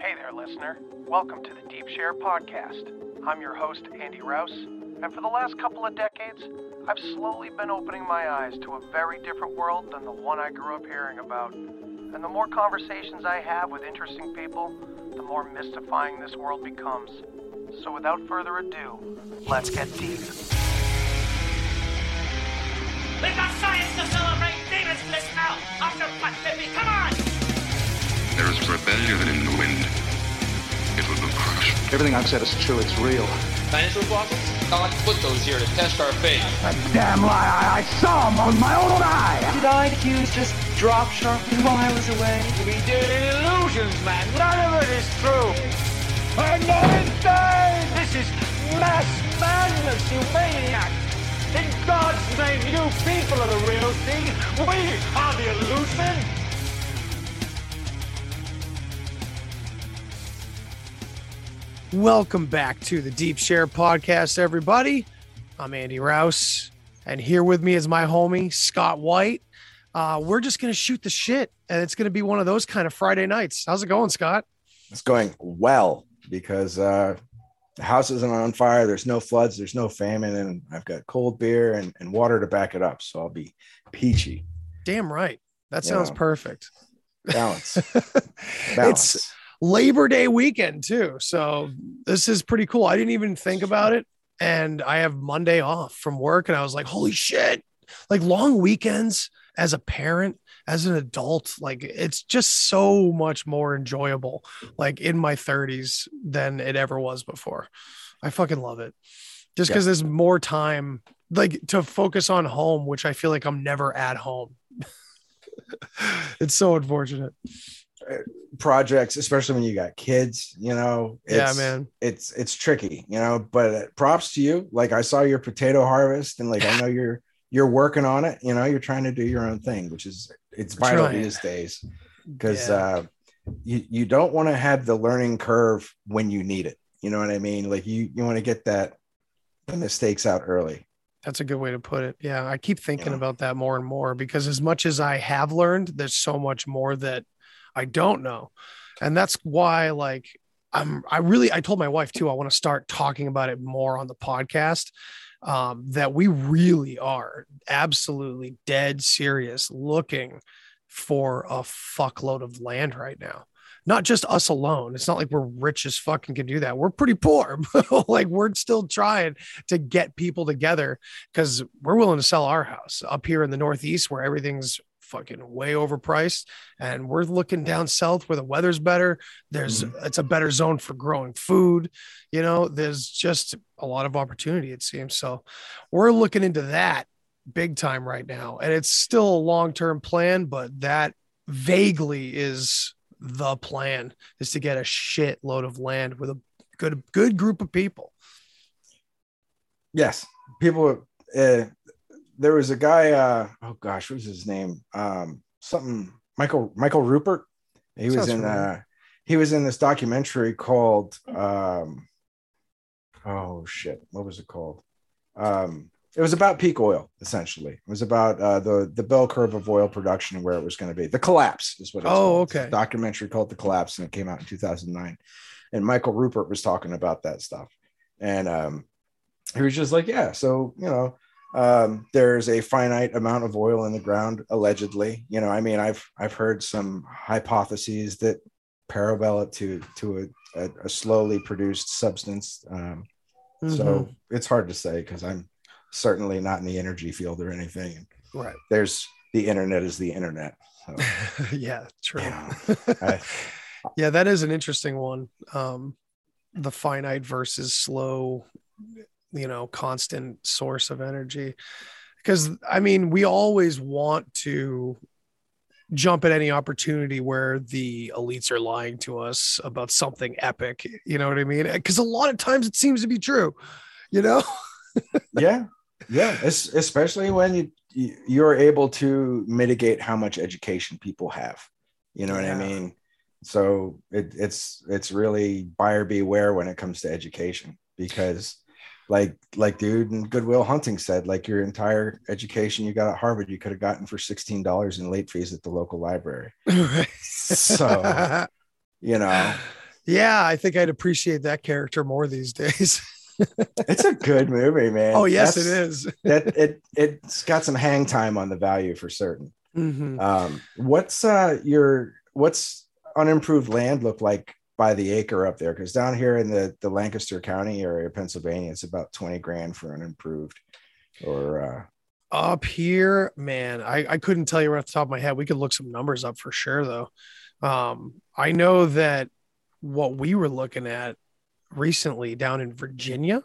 Hey there, listener. Welcome to the Deep Share Podcast. I'm your host, Andy Rouse, and for the last couple of decades, I've slowly been opening my eyes to a very different world than the one I grew up hearing about. And the more conversations I have with interesting people, the more mystifying this world becomes. So without further ado, let's get deep. We've got science to celebrate! Demons bliss now! After Baby, come on! There is rebellion in the wind. It will be crushed. Everything I've said is true. It's real. Dinosaur fossils? God put those here to test our faith. A damn lie. I, I saw them with my own eye. Did I IQs just drop sharply while I was away? We did illusions, man. None of it is true. I'm not insane! This is mass madness, you maniac! In God's name, you people are the real thing. We are the illusion. Welcome back to the Deep Share podcast, everybody. I'm Andy Rouse, and here with me is my homie Scott White. Uh, we're just gonna shoot the shit, and it's gonna be one of those kind of Friday nights. How's it going, Scott? It's going well because uh, the house isn't on fire. There's no floods. There's no famine, and I've got cold beer and, and water to back it up. So I'll be peachy. Damn right. That sounds Yeah. perfect. Balance. it's Balance. Labor Day weekend too. So this is pretty cool. I didn't even think about it. And I have Monday off from work. And I was like, holy shit. Like long weekends as a parent, as an adult, like it's just so much more enjoyable, like in my 30s than it ever was before. I fucking love it. Just because there's more time like to focus on home, which I feel like I'm never at home. it's so unfortunate. Projects, especially when you got kids, you know, Yeah, it's, man. it's, it's tricky, you know, but uh, props to you. Like I saw your potato harvest and like, I know you're, you're working on it, you know, you're trying to do your own thing, which is, it's We're vital trying. these days because Yeah. uh, you, you don't want to have the learning curve when you need it. You know what I mean? Like you, you want to get that, the mistakes out early. That's a good way to put it. Yeah, I keep thinking Yeah. about that more and more because as much as I have learned, there's so much more that I don't know. And that's why like I'm I really I told my wife too I want to start talking about it more on the podcast um that we really are absolutely dead serious looking for a fuckload of land right now. Not just us alone. It's not like we're rich as fucking can do that. We're pretty poor. like we're still trying to get people together because we're willing to sell our house up here in the Northeast where everything's fucking way overpriced. And we're looking down south where the weather's better. There's it's a better zone for growing food. You know, there's just a lot of opportunity, it seems. So we're looking into that big time right now. And it's still a long-term plan, but that vaguely is the plan is to get a shit load of land with a good good group of people. Yes, people. Uh, there was a guy. Uh, oh gosh, what was his name? Um, something Michael Michael Ruppert. He was in. familiar. Uh, he was in this documentary called. Um, oh shit, what was it called? Um, it was about peak oil. Essentially, it was about uh, the the bell curve of oil production and where it was going to be. The collapse is what. It's Oh, called. It's a okay. documentary called The Collapse, and it came out in two thousand nine. And Michael Ruppert was talking about that stuff, and um, he was just like, yeah, so you know, um, there's a finite amount of oil in the ground, allegedly. You know, I mean, I've I've heard some hypotheses that parallel it to to a, a, a slowly produced substance. Um, Mm-hmm. So it's hard to say because I'm certainly not in the energy field or anything. right. There's the internet is the internet. So, yeah, true. Yeah. I- yeah, that is an interesting one. Um, the finite versus slow, you know, constant source of energy. Because I mean, we always want to jump at any opportunity where the elites are lying to us about something epic. You know what I mean? Because a lot of times it seems to be true. You know? yeah, yeah. It's, especially when you you're able to mitigate how much education people have. You know what yeah. I mean? So it, it's it's really buyer beware when it comes to education because like like dude and goodwill hunting said like your entire education you got at harvard you could have gotten for $16 in late fees at the local library. So you know. Yeah i think i'd appreciate that character more these days. It's a good movie man. Oh yes That's, it is. that it it's got some hang time on the value for certain. Mm-hmm. um what's uh your what's unimproved land look like by the acre up there because down here in the the Lancaster County area, of Pennsylvania, it's about twenty grand for an improved. Or uh, up here, man, I I couldn't tell you right off the top of my head. We could look some numbers up for sure though. Um, I know that what we were looking at recently down in Virginia,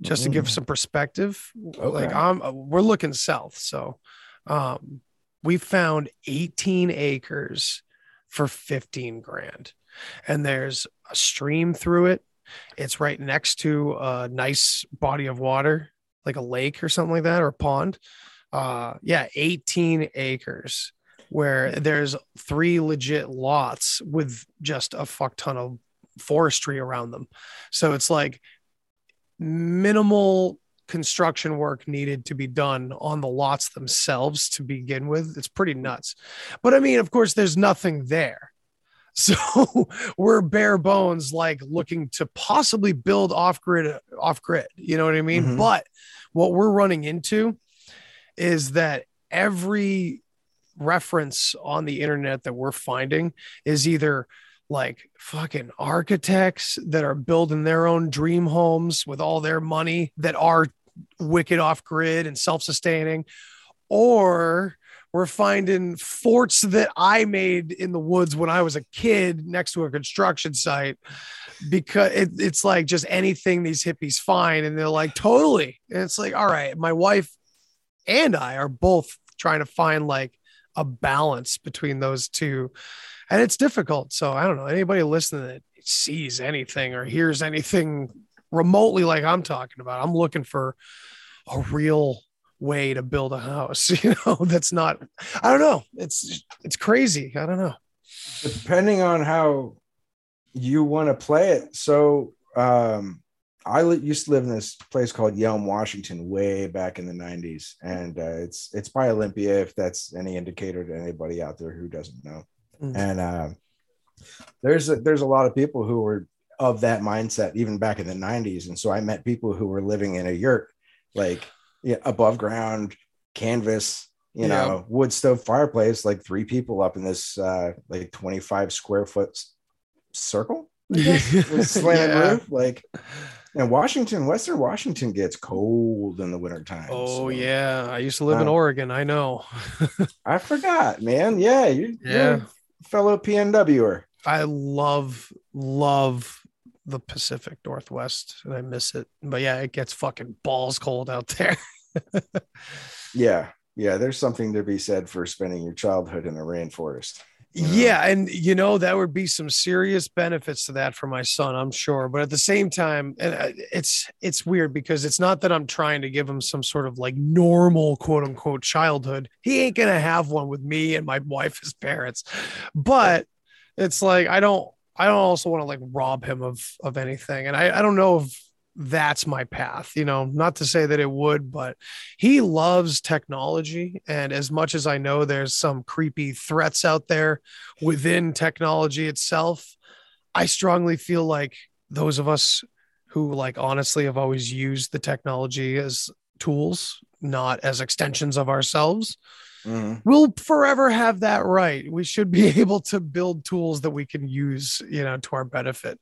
just mm. to give mm. some perspective, okay. like I'm we're looking south, so um, we found 18 acres for 15 grand and there's a stream through it. It's right next to a nice body of water, like a lake or something like that, or a pond. Uh, yeah, 18 acres where there's three legit lots with just a fuck ton of forestry around them. So it's like minimal construction work needed to be done on the lots themselves to begin with. It's pretty nuts. But I mean, of course, there's nothing there. So we're bare bones, like looking to possibly build off grid, off grid. You know what I mean? Mm-hmm. But what we're running into is that every reference on the internet that we're finding is either like fucking architects that are building their own dream homes with all their money that are wicked off grid and self sustaining, or we're finding forts that I made in the woods when I was a kid next to a construction site because it, it's like just anything these hippies find. And they're like, totally. And it's like, all right, my wife and I are both trying to find like a balance between those two. And it's difficult. So I don't know. Anybody listening that sees anything or hears anything remotely like I'm talking about, I'm looking for a real way to build a house you know that's not i don't know. It's it's crazy. I don't know. Depending on how you want to play it. So um i used to live in this place called yelm washington way back in the 90s and uh, it's it's by olympia if that's any indicator to anybody out there who doesn't know. Mm-hmm. and uh, there's a, there's a lot of people who were of that mindset even back in the 90s and so i met people who were living in a yurt like yeah, above ground canvas, you yeah. know, wood stove fireplace, like three people up in this uh like 25 square foot circle with slanted yeah. roof. Like and Washington, Western Washington gets cold in the wintertime. Oh so. yeah. I used to live in Oregon. I know. I forgot, man. Yeah, you yeah, fellow PNWer. I love, love the Pacific Northwest and I miss it. But yeah, it gets fucking balls cold out there. yeah. Yeah. There's something to be said for spending your childhood in a rainforest. You know? Yeah, and you know that would be some serious benefits to that for my son, I'm sure. But at the same time, and uh, it's it's weird because it's not that I'm trying to give him some sort of like normal quote unquote childhood. He ain't gonna have one with me and my wife as parents. But it's like I don't I don't also want to like rob him of of anything. And I, I don't know if that's my path, you know, not to say that it would, but he loves technology. And as much as I know there's some creepy threats out there within technology itself, I strongly feel like those of us who like honestly have always used the technology as tools, not as extensions of ourselves, mm-hmm. we'll forever have that right. We should be able to build tools that we can use, you know, to our benefit.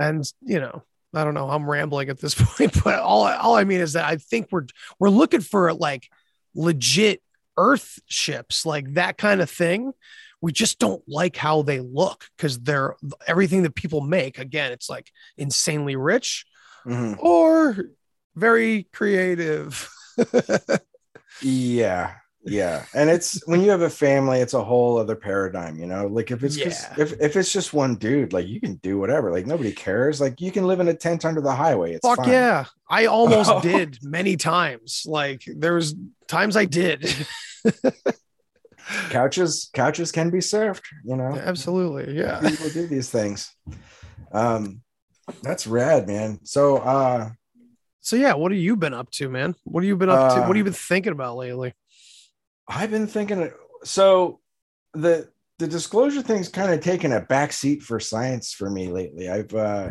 And, you know, I don't know. I'm rambling at this point, but all, all I mean is that I think we're we're looking for like legit Earth ships, like that kind of thing. We just don't like how they look because they're everything that people make. Again, it's like insanely rich mm-hmm. or very creative. yeah, yeah and it's when you have a family it's a whole other paradigm you know like if it's just if, if it's just one dude like you can do whatever like nobody cares like you can live in a tent under the highway it's Fuck fine. yeah. I almost did many times. Like there was times I did. couches couches can be served you know Absolutely. Yeah. people do these things um that's rad man so uh So yeah, what have you been up to, man? What have you been up to? Uh, What have you been thinking about lately? I've been thinking so the the disclosure thing's kind of taken a back seat for science for me lately. I've uh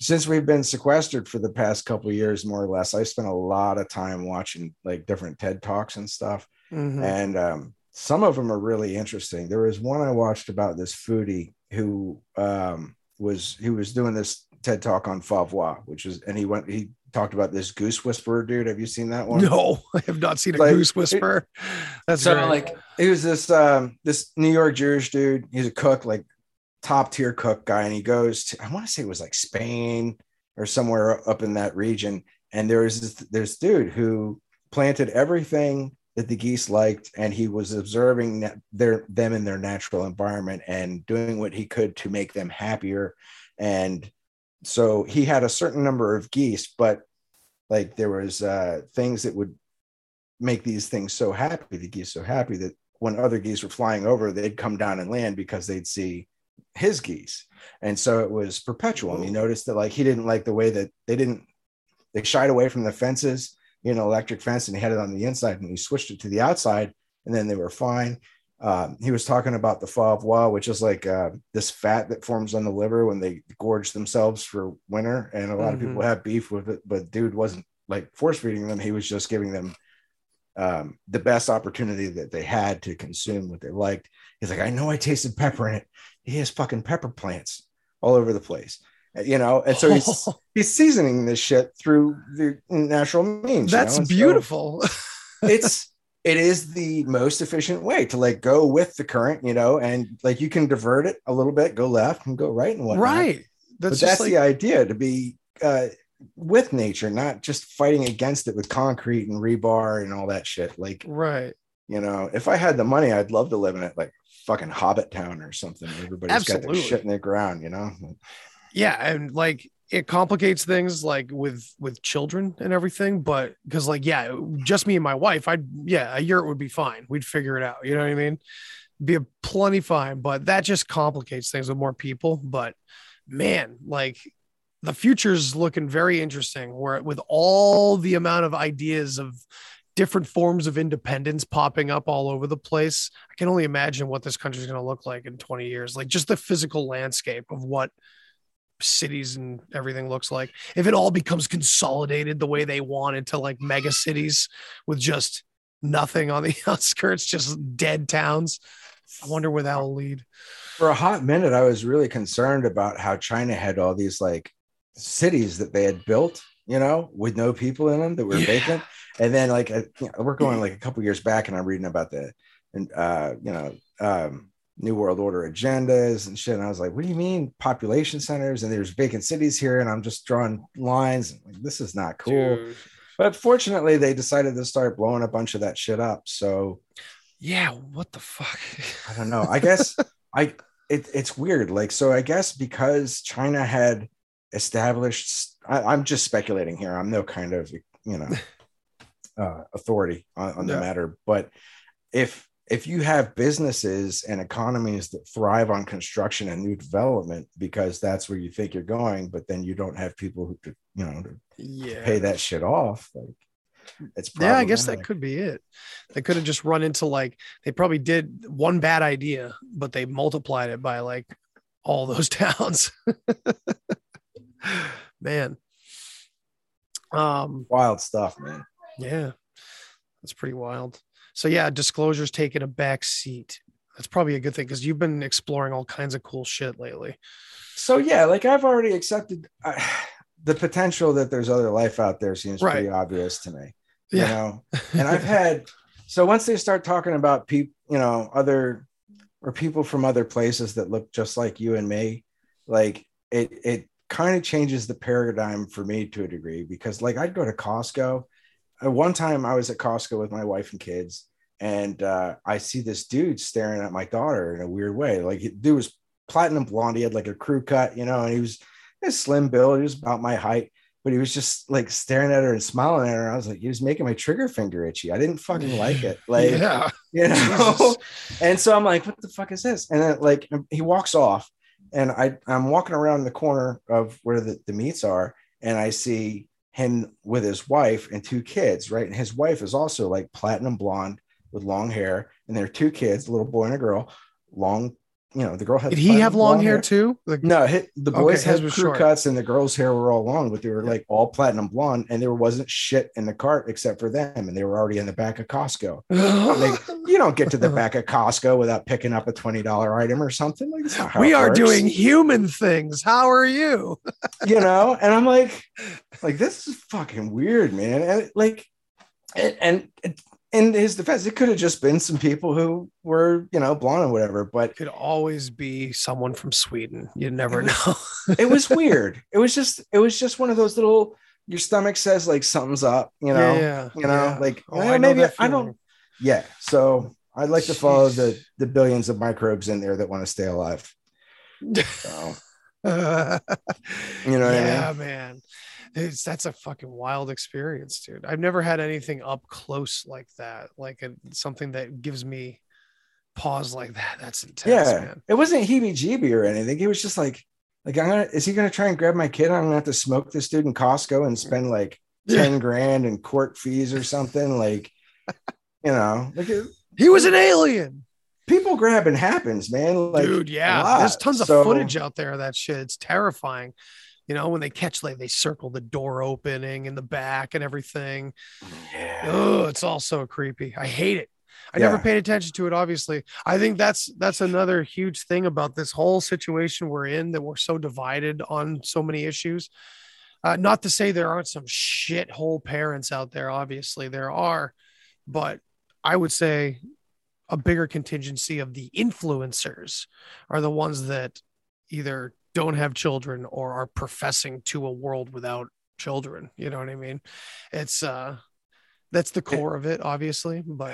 since we've been sequestered for the past couple of years, more or less, I spent a lot of time watching like different TED talks and stuff. Mhm. And um some of them are really interesting. There was one I watched about this foodie who um was he was doing this TED talk on foie gras, which is and he went he talked about this goose whisperer dude. Have you seen that one? No, I have not seen a Like, goose whisperer. That's so great. like he was this um this New York Jewish dude. He's a cook, like top tier cook guy, and he goes to I want to say it was like Spain or somewhere up in that region. And there was this this dude who planted everything that the geese liked, and he was observing their them in their natural environment and doing what he could to make them happier. And so he had a certain number of geese, but like there was uh things that would make these things so happy, the geese so happy that when other geese were flying over, they'd come down and land because they'd see his geese. And so it was perpetual. And you noticed that like he didn't like the way that they didn't they shied away from the fences, you know, electric fence, and he had it on the inside and he switched it to the outside, and then they were fine. Um, he was talking about the foie gras, which is like uh, this fat that forms on the liver when they gorge themselves for winter, and a lot of people have beef with it. But dude wasn't like force feeding them; he was just giving them um, the best opportunity that they had to consume what they liked. He's like, I know I tasted pepper in it. He has fucking pepper plants all over the place, Uh, you know. And so he's he's seasoning this shit through the natural means. you That's know? And so beautiful. it's it is the most efficient way to like go with the current, you know, and like you can divert it a little bit, go left and go right and whatnot. right. But That's that's like, the idea to be uh, with nature, not just fighting against it with concrete and rebar and all that shit. Like, right. you know, if I had the money, I'd love to live in it like fucking Hobbit Town or something. Everybody's got their shit in the ground, you know. Yeah, and like it complicates things like with with children and everything, but because like yeah, just me and my wife, I'd yeah, a year it would be fine. We'd figure it out. You know what I mean? Be a plenty fine, but that just complicates things with more people. But man, like the future's looking very interesting where with all the amount of ideas of different forms of independence popping up all over the place i can only imagine what this country's going to look like in 20 years like just the physical landscape of what cities and everything looks like if it all becomes consolidated the way they want into like mega cities with just nothing on the outskirts just dead towns i wonder where that will lead For a hot minute, I was really concerned about how China had all these like cities that they had built, you know, with no people in them that were Yeah. vacant. And then like uh, you know, we're going like a couple years back, and I'm reading about the and uh, you know um, New World Order agendas and shit. And I was like, what do you mean population centers? And there's vacant cities here, and I'm just drawing lines. And like, this is not cool. Dude. But fortunately, they decided to start blowing a bunch of that shit up. So yeah what the fuck I don't know. I guess I it, it's weird. Like so, I guess because China had established. I, I'm just speculating here. I'm no kind of you know uh, authority on, on the Yeah. matter, but if if you have businesses and economies that thrive on construction and new development because that's where you think you're going, but then you don't have people who could you know to yeah pay that shit off, like it's yeah i guess that could be it. They could have just run into like they probably did one bad idea but they multiplied it by like all those towns. Man. Um wild stuff, man. yeah. That's pretty wild so yeah disclosure's taking a back seat that's probably a good thing because you've been exploring all kinds of cool shit lately so yeah like i've already accepted uh, the potential that there's other life out there seems Right. pretty obvious to me you Yeah. know and i've had so once they start talking about people you know other or people from other places that look just like you and me like it it kind of changes the paradigm for me to a degree because like i'd go to costco uh, one time i was at costco with my wife and kids and uh, I see this dude staring at my daughter in a weird way. Like, he, dude was platinum blonde. He had like a crew cut, you know, and he was a slim build. He was about my height, but he was just like staring at her and smiling at her. I was like, he was making my trigger finger itchy. I didn't fucking like it. Like, yeah. you know. and so I'm like, what the fuck is this? And then like he walks off, and I I'm walking around the corner of where the, the meats are, and I see him with his wife and two kids, right? And his wife is also like platinum blonde with long hair, and there are two kids, a little boy and a girl, long you know, the girl had. Did he have long, long hair, hair, too? Like, no, hit, the boys okay, had crew cuts and the girls' hair were all long, but they were like all platinum blonde, and there wasn't shit in the cart except for them, and they were already in the back of Costco. like, you don't get to the back of Costco without picking up a twenty dollar item or something. Like, we are works. doing human things. How are you? you know, and I'm like, like this is fucking weird, man, and like, and, and in his defense, it could have just been some people who were, you know, blonde or whatever, but it could always be someone from Sweden. You never it was, know. it was weird. It was just, it was just one of those little, your stomach says like something's up, you know, yeah, yeah, you know, yeah. like oh, eh, maybe I don't. Yeah. So I'd like to follow the, the billions of microbes in there that want to stay alive. So, you know yeah, I mean? man it's that's a fucking wild experience, dude. I've never had anything up close like that, like a, something that gives me pause like that. That's intense, yeah. Man. It wasn't heebie-jeebie or anything. It was just like, like I'm gonna. Is he gonna try and grab my kid? I'm gonna have to smoke this dude in Costco and spend like ten grand in court fees or something. Like, you know, like it, he was an alien. People grabbing happens, man. Like, dude, yeah. There's tons of so, footage out there of that shit. It's terrifying you know, when they catch like they circle the door opening in the back and everything. Yeah. Oh, it's all so creepy. I hate it. I yeah. never paid attention to it. Obviously, I think that's that's another huge thing about this whole situation we're in that we're so divided on so many issues. Uh, not to say there aren't some shithole parents out there. Obviously, there are, but I would say a bigger contingency of the influencers are the ones that either don't have children or are professing to a world without children. You know what I mean? It's uh that's the core of it, obviously, but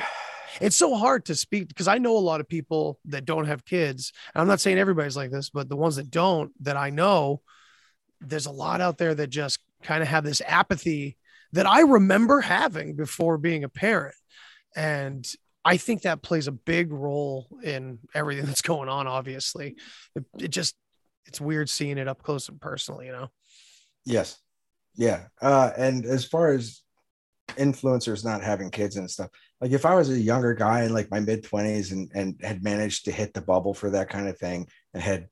it's so hard to speak because I know a lot of people that don't have kids. And I'm not saying everybody's like this, but the ones that don't that I know, there's a lot out there that just kind of have this apathy that I remember having before being a parent. And I think that plays a big role in everything that's going on. Obviously, it, it just it's weird seeing it up close and personal, you know? Yes. Yeah. Uh, and as far as influencers not having kids and stuff, like if I was a younger guy in like my mid 20s and, and had managed to hit the bubble for that kind of thing and had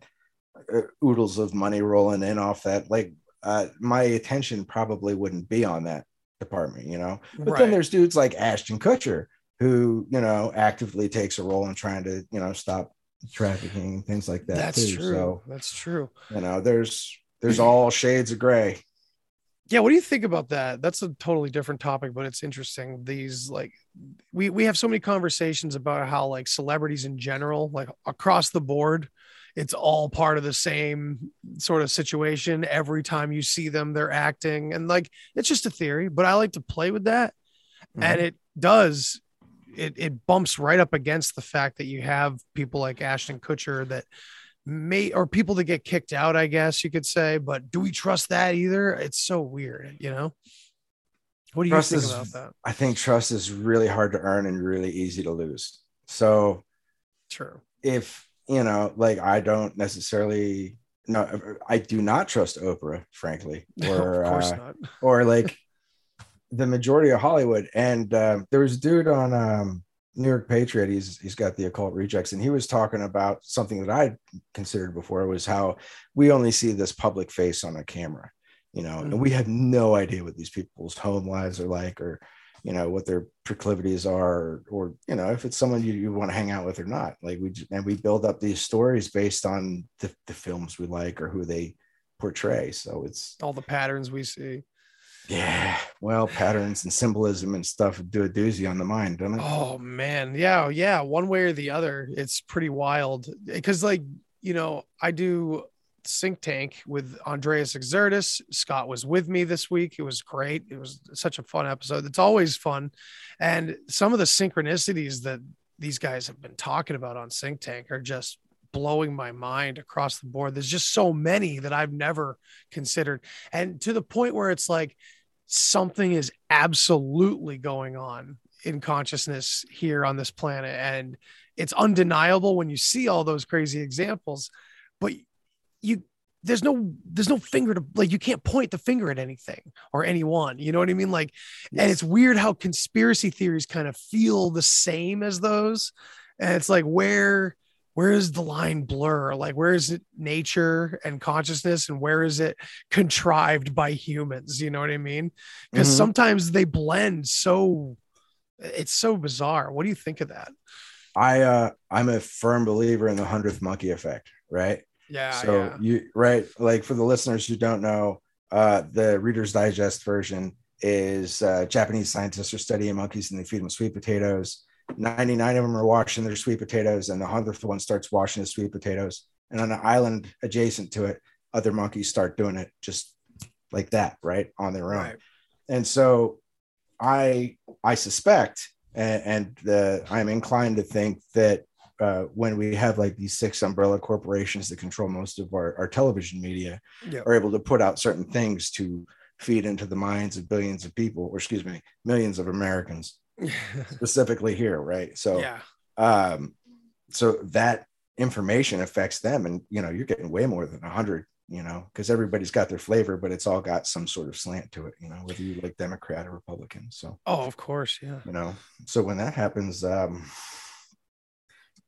uh, oodles of money rolling in off that, like uh, my attention probably wouldn't be on that department, you know? But right. then there's dudes like Ashton Kutcher who, you know, actively takes a role in trying to, you know, stop trafficking things like that that's too. true. So that's true. you know there's there's all shades of gray. Yeah what do you think about that? That's a totally different topic but it's interesting. These like we we have so many conversations about how like celebrities in general like across the board it's all part of the same sort of situation. Every time you see them they're acting. And like it's just a theory but i like to play with that. Mm-hmm. and it does it, it bumps right up against the fact that you have people like Ashton Kutcher that may or people that get kicked out, I guess you could say. But do we trust that either? It's so weird, you know. What do you trust think is, about that? I think trust is really hard to earn and really easy to lose. So, true. If you know, like I don't necessarily no, I do not trust Oprah, frankly, or no, uh, or like the majority of Hollywood. And uh, there was a dude on um, New York Patriot. He's he's got the occult rejects, and he was talking about something that I considered before was how we only see this public face on a camera, you know, mm-hmm. and we have no idea what these people's home lives are like, or you know what their proclivities are, or, or you know if it's someone you, you want to hang out with or not. Like we and we build up these stories based on the, the films we like or who they portray. So it's all the patterns we see. Yeah, well, patterns and symbolism and stuff do a doozy on the mind, don't it? Oh man, yeah, yeah. One way or the other, it's pretty wild. Eh, because, like, you know, I do Sync Tank with Andreas Exertus. Scott was with me this week. It was great. It was such a fun episode. It's always fun. And some of the synchronicities that these guys have been talking about on Sync Tank are just blowing my mind across the board. There's just so many that I've never considered. And to the point where it's like something is absolutely going on in consciousness here on this planet. And it's undeniable when you see all those crazy examples, but you there's no there's no finger to like you can't point the finger at anything or anyone. You know what i mean? Like and it's weird how conspiracy theories kind of feel the same as those. And it's like where where is the line blur? Like where is it nature and consciousness and where is it contrived by humans? You know what i mean? Because mm-hmm. sometimes they blend so it's so bizarre. What do you think of that? I uh i'm a firm believer in the hundredth monkey effect right? Yeah so yeah. you right like for the listeners who don't know uh the reader's digest version is uh japanese scientists are studying monkeys and they feed them sweet potatoes 99 of them are washing their sweet potatoes, and the hundredth one starts washing his sweet potatoes. And on an island adjacent to it, other monkeys start doing it just like that, right, on their own. Right. And so, I I suspect, and, and the, I'm inclined to think that uh, when we have like these six umbrella corporations that control most of our, our television media, yep. are able to put out certain things to feed into the minds of billions of people, or excuse me, millions of Americans specifically here, right? So yeah. Um, so that information affects them, and you know, you're getting way more than a hundred, you know, because everybody's got their flavor, but it's all got some sort of slant to it, you know, whether you like Democrat or Republican. So oh, of course, yeah. You know, so when that happens, um,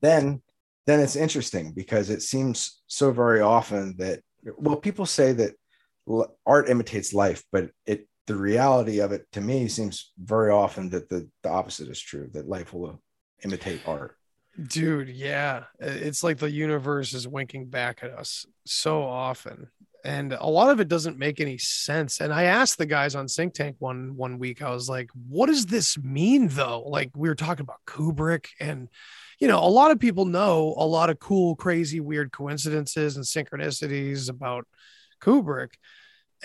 then then it's interesting because it seems so very often that well, people say that art imitates life, but it the reality of it to me seems very often that the, the opposite is true that life will imitate art. Dude yeah. It's like the universe is winking back at us so often. And a lot of it doesn't make any sense. And i asked the guys on sync tank one one week i was like what does this mean though? Like we were talking about kubrick and you know a lot of people know a lot of cool crazy weird coincidences and synchronicities about kubrick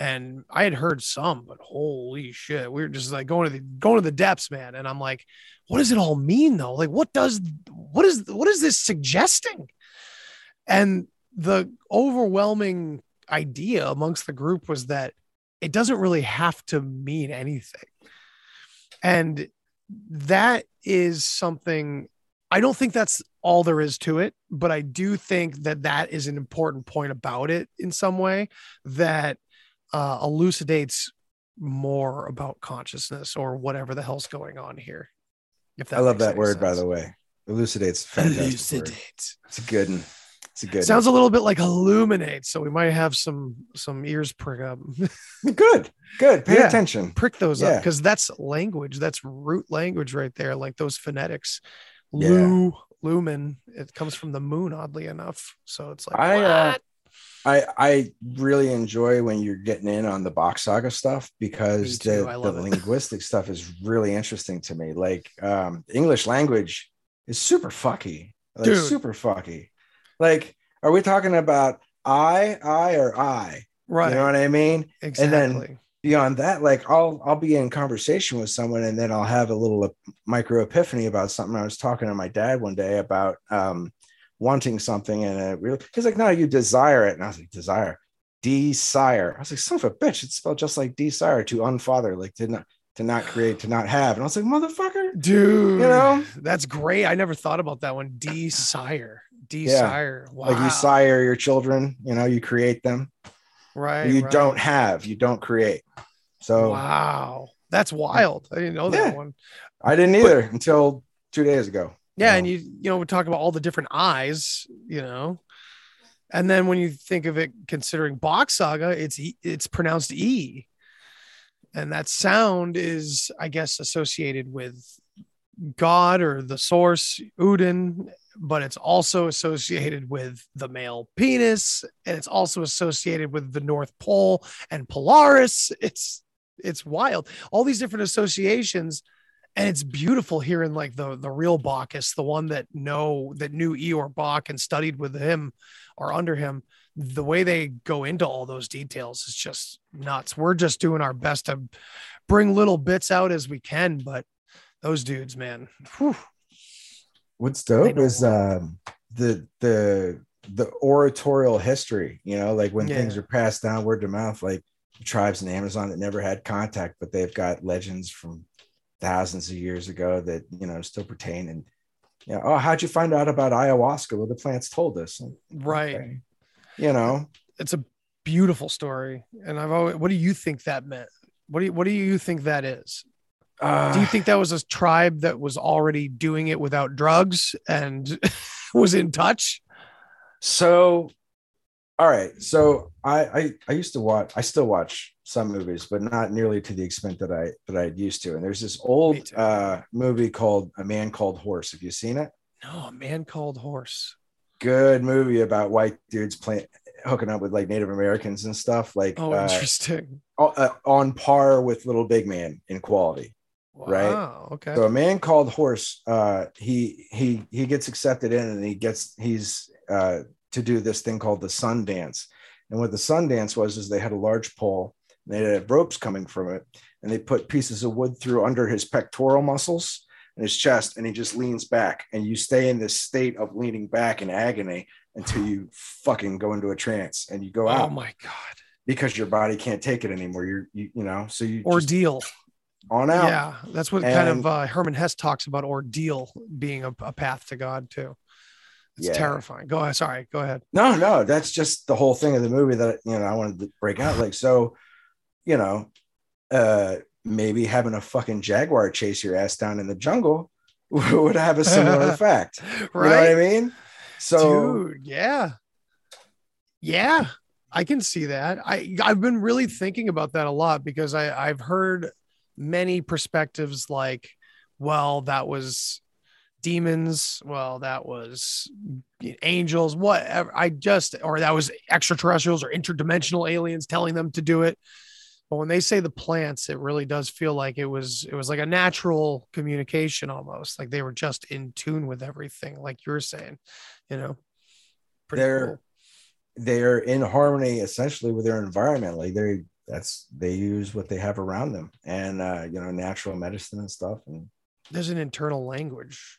and I had heard some, but holy shit, we were just like going to the going to the depths, man. And I'm like, what does it all mean though? Like, what does what is what is this suggesting? And the overwhelming idea amongst the group was that it doesn't really have to mean anything. And that is something I don't think that's all there is to it, but I do think that that is an important point about it in some way that uh, elucidates more about consciousness or whatever the hell's going on here. If that I love that word, sense. by the way. Elucidates. Elucidates. It's a good one. It's a good. Sounds one. a little bit like illuminate, so we might have some some ears prick up. good, good. Pay yeah, attention. Prick those yeah. up because that's language. That's root language right there. Like those phonetics. Lu, yeah. lumen. It comes from the moon, oddly enough. So it's like I, uh, I I really enjoy when you're getting in on the Bock Saga stuff because the, the linguistic stuff is really interesting to me. Like um English language is super fucky. Like Dude. super fucky. Like, are we talking about I, I, or I? Right. You know what I mean? Exactly. And then beyond that, like I'll I'll be in conversation with someone and then I'll have a little micro epiphany about something. I was talking to my dad one day about um wanting something and it really he's like, no, you desire it. And I was like, desire, desire. I was like, son of a bitch, it's spelled just like desire to unfather, like to not to not create, to not have. And I was like, motherfucker, dude, you know, that's great. I never thought about that one. Desire, desire. Yeah. Wow. Like you sire your children, you know, you create them. Right. You right. don't have, you don't create. So wow, that's wild. I didn't know that one. I didn't either but, until two days ago. Yeah, and you you know we talk about all the different eyes, you know, and then when you think of it, considering Bock Saga, it's it's pronounced e, and that sound is, I guess, associated with God or the source Udin, but it's also associated with the male penis, and it's also associated with the North Pole and Polaris. It's it's wild. All these different associations and it's beautiful hearing like the the real Bacchus, the one that know that knew Ior Bock and studied with him or under him, the way they go into all those details is just nuts. We're just doing our best to bring little bits out as we can, but those dudes, man. Whew. What's dope is um, the the the oratorial history. You know, like when yeah. things are passed down word to mouth, like tribes in Amazon that never had contact, but they've got legends from thousands of years ago that you know still pertain. And you know, oh, how'd you find out about ayahuasca? Well, the plants told us. Right. Okay. You know, it's a beautiful story, and I've always. What do you think that meant? What do you What do you think that is? Uh, do you think that was a tribe that was already doing it without drugs and was in touch? So, all right. So I, I I used to watch. I still watch some movies, but not nearly to the extent that I that I used to. And there's this old uh, movie called A Man Called Horse. Have you seen it? No, A Man Called Horse. Good movie about white dudes playing hooking up with like Native Americans and stuff. Like, oh, uh, interesting. Uh, on par with Little Big Man in quality. Wow, right. Okay. So a man called Horse, uh, he he he gets accepted in, and he gets he's uh, to do this thing called the Sun Dance. And what the Sun Dance was is they had a large pole, and they had ropes coming from it, and they put pieces of wood through under his pectoral muscles and his chest, and he just leans back, and you stay in this state of leaning back in agony until you fucking go into a trance and you go out. Oh my god! Because your body can't take it anymore. You're you, you know so you ordeal. on out. Yeah, that's what and, kind of uh, Hermann Hesse talks about ordeal being a, a path to God too. It's yeah. terrifying. Go ahead. Sorry. Go ahead. No, no, that's just the whole thing of the movie that you know I wanted to break out. Like, so, you know, uh maybe having a fucking jaguar chase your ass down in the jungle would have a similar effect. right. You know what I mean? So Dude, yeah. Yeah. I can see that. I I've been really thinking about that a lot because I I've heard many perspectives like, well, that was demons well that was angels whatever i just or that was extraterrestrials or interdimensional aliens telling them to do it but when they say the plants it really does feel like it was it was like a natural communication almost like they were just in tune with everything like you're saying you know they're cool. they're in harmony essentially with their environment like they that's they use what they have around them and uh you know natural medicine and stuff and there's an internal language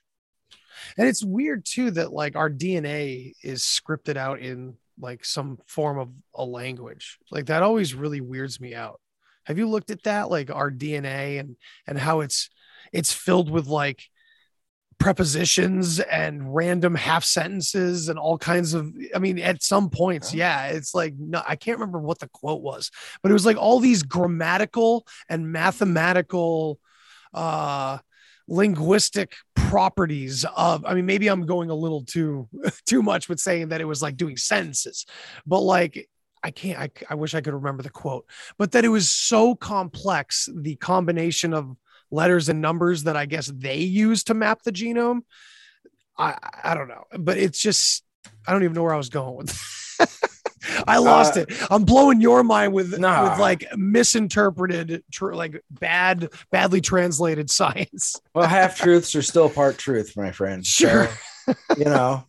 and it's weird too that like our DNA is scripted out in like some form of a language. Like that always really weirds me out. Have you looked at that like our DNA and and how it's it's filled with like prepositions and random half sentences and all kinds of i mean at some points yeah it's like no i can't remember what the quote was but it was like all these grammatical and mathematical uh linguistic properties of i mean maybe i'm going a little too too much with saying that it was like doing sentences but like i can't I, I wish i could remember the quote but that it was so complex the combination of letters and numbers that i guess they use to map the genome. I i don't know but it's just i don't even know where i was going with I lost uh, it. I'm blowing your mind with nah. with like misinterpreted, tr- like bad, badly translated science. well, half truths are still part truth, my friend. Sure. So, you know,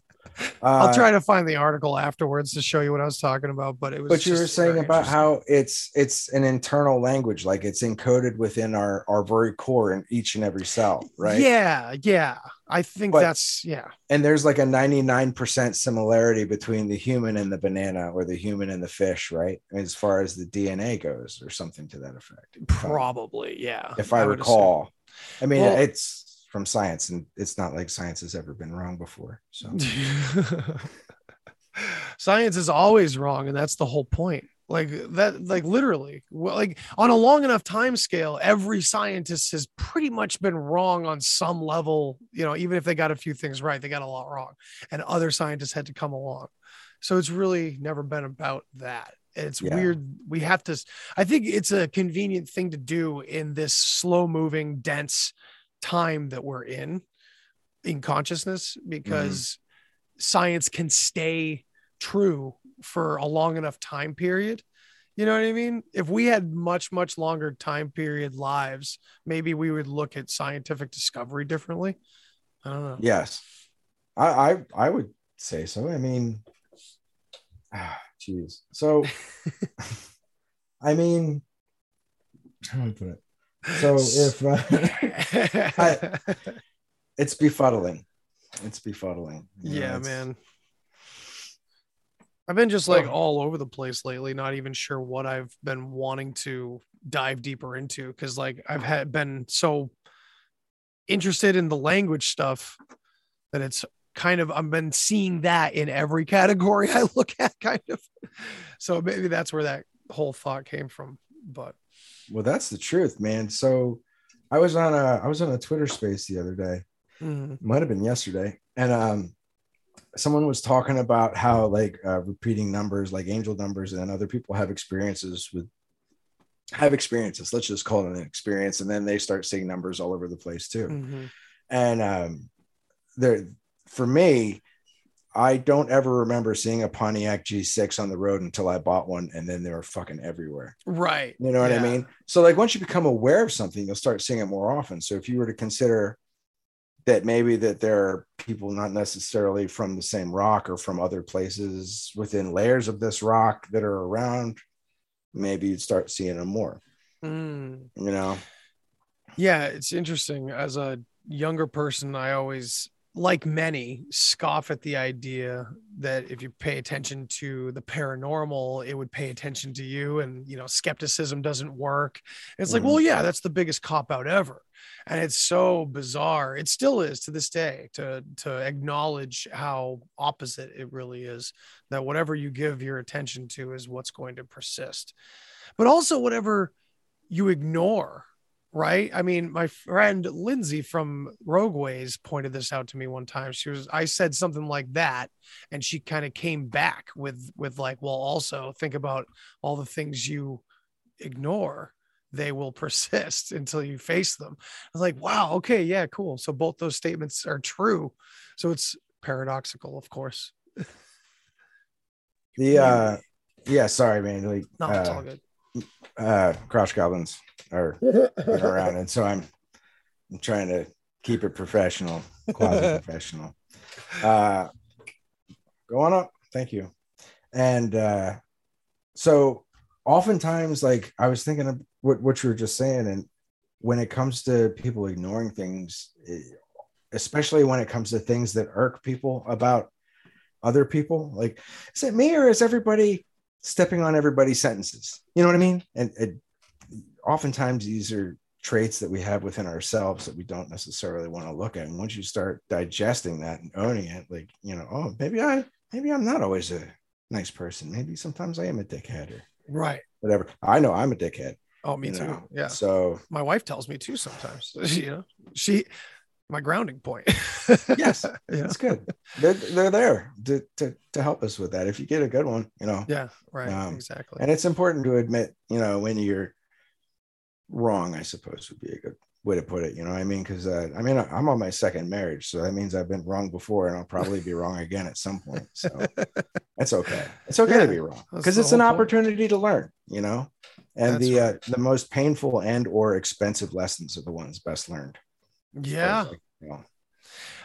uh, I'll try to find the article afterwards to show you what I was talking about. But it was. But you were saying about how it's it's an internal language, like it's encoded within our our very core in each and every cell, right? Yeah, yeah. I think but, that's yeah. And there's like a 99% similarity between the human and the banana or the human and the fish, right? As far as the DNA goes, or something to that effect. Probably, yeah. If I, I recall. Assume. I mean, well, it's from science and it's not like science has ever been wrong before so. Science is always wrong and that's the whole point. Like that like literally like on a long enough time scale every scientist has pretty much been wrong on some level you know even if they got a few things right they got a lot wrong and other scientists had to come along. So it's really never been about that. It's yeah. weird we have to i think it's a convenient thing to do in this slow moving dense time that we're in in consciousness because mm-hmm. science can stay true for a long enough time period. You know what I mean? If we had much, much longer time period lives, maybe we would look at scientific discovery differently. I don't know. Yes. I I, I would say so. I mean, Jeez. So, I mean, how do I put it? So if uh, I, it's befuddling, it's befuddling. Yeah, know, man. I've been just like all over the place lately, not even sure what I've been wanting to dive deeper into because like I've had been so interested in the language stuff that it's kind of I've been seeing that in every category I look at, kind of. So maybe that's where that whole thought came from. But well, that's the truth, man. So I was on a I was on a Twitter space the other day. Mm-hmm. Might have been yesterday, and um, someone was talking about how like uh, repeating numbers, like angel numbers, and other people have experiences with have experiences. Let's just call it an experience, and then they start seeing numbers all over the place too. Mm-hmm. And um, there, for me, I don't ever remember seeing a Pontiac G6 on the road until I bought one, and then they were fucking everywhere. Right. You know what yeah. I mean? So, like, once you become aware of something, you'll start seeing it more often. So, if you were to consider that maybe that there are people not necessarily from the same rock or from other places within layers of this rock that are around, maybe you'd start seeing them more. Mm. You know? Yeah, it's interesting. As a younger person, I always like many, scoff at the idea that if you pay attention to the paranormal, it would pay attention to you. And, you know, skepticism doesn't work. it's mm like, well, yeah, that's the biggest cop out ever. And it's so bizarre. It still is to this day to, to acknowledge how opposite it really is that whatever you give your attention to is what's going to persist. But also, whatever you ignore right? I mean, my friend Lindsay from Rogueways pointed this out to me one time. She was, I said something like that, and she kind of came back with, with like, well, also think about all the things you ignore. They will persist until you face them. I was like, wow, okay, yeah, cool. So both those statements are true. So it's paradoxical, of course. the uh yeah, sorry, man. Like, no, it's uh, all good. Uh, Crouch Goblins are around, and so I'm, I'm trying to keep it professional, quasi professional. Uh, go on up, thank you. And uh, so, oftentimes, like I was thinking of what what you were just saying, and when it comes to people ignoring things, especially when it comes to things that irk people about other people, like is it me or is everybody stepping on everybody's sentences? You know what I mean? And, and oftentimes these are traits that we have within ourselves that we don't necessarily want to look at. And once you start digesting that and owning it, like, you know, oh, maybe I, maybe I'm not always a nice person. Maybe sometimes I am a dickhead or right. Whatever. I know I'm a dickhead. Oh, me too. Know? Yeah. So my wife tells me too sometimes. you know, she my grounding point. yes, yeah. that's good. They're, they're there to, to to help us with that. If you get a good one, you know. Yeah. Right. Um, exactly. And it's important to admit, you know, when you're wrong, I suppose would be a good way to put it. You know, I mean, because uh, I mean, I'm on my second marriage, so that means I've been wrong before, and I'll probably be wrong again at some point. So that's okay. It's okay yeah, to be wrong because it's an point. opportunity to learn. You know, and that's the right. uh, the most painful and or expensive lessons are the ones best learned. Yeah. Like, you know,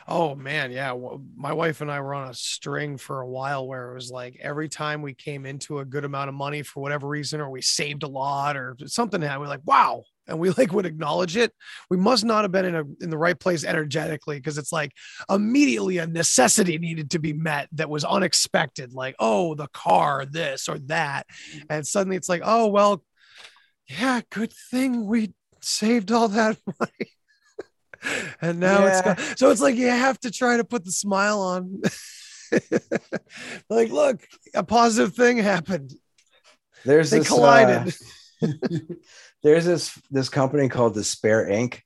Oh man, yeah. My wife and I were on a string for a while where it was like every time we came into a good amount of money for whatever reason, or we saved a lot, or something that we're like, wow, and we like would acknowledge it. We must not have been in a in the right place energetically because it's like immediately a necessity needed to be met that was unexpected, like oh the car, this or that, mm. and suddenly it's like oh well, yeah, good thing we saved all that money and now yeah. it's so it's like you have to try to put the smile on. Like look a positive thing happened. There's they this, collided. uh, there's this this company called despair inc.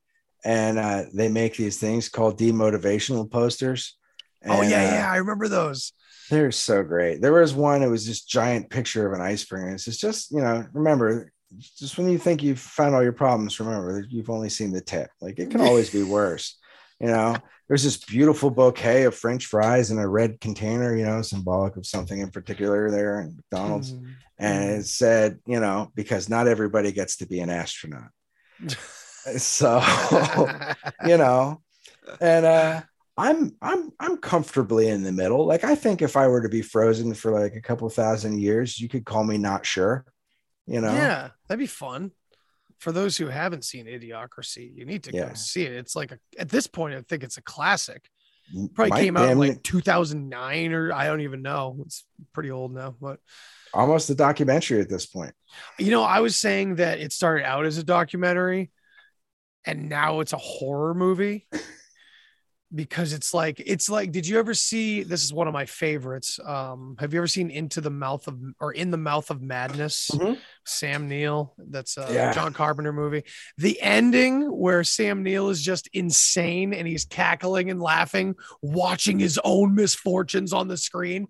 And uh, they make these things called demotivational posters. And, oh yeah yeah uh, i remember those. they're so great. There was one it was this giant picture of an iceberg and it's just you know remember just when you think you've found all your problems, remember you've only seen the tip. Like it can always be worse. You know, there's this beautiful bouquet of French fries in a red container, you know, symbolic of something in particular there in McDonald's. Mm-hmm. And it said, you know, because not everybody gets to be an astronaut. so, you know, and uh I'm I'm I'm comfortably in the middle. Like I think if I were to be frozen for like a couple thousand years, you could call me not sure. You know? Yeah, that'd be fun. For those who haven't seen Idiocracy, you need to Yeah. go see it. It's like a, at this point, I think it's a classic. Probably Might came out in like 2009 or I don't even know. It's pretty old now, but almost a documentary at this point. you know, I was saying that it started out as a documentary and now it's a horror movie because it's like it's like did you ever see this is one of my favorites um have you ever seen into the mouth of or in the mouth of madness Mhm. sam neill that's a Yeah. john carpenter movie the ending where sam neill is just insane and he's cackling and laughing watching his own misfortunes on the screen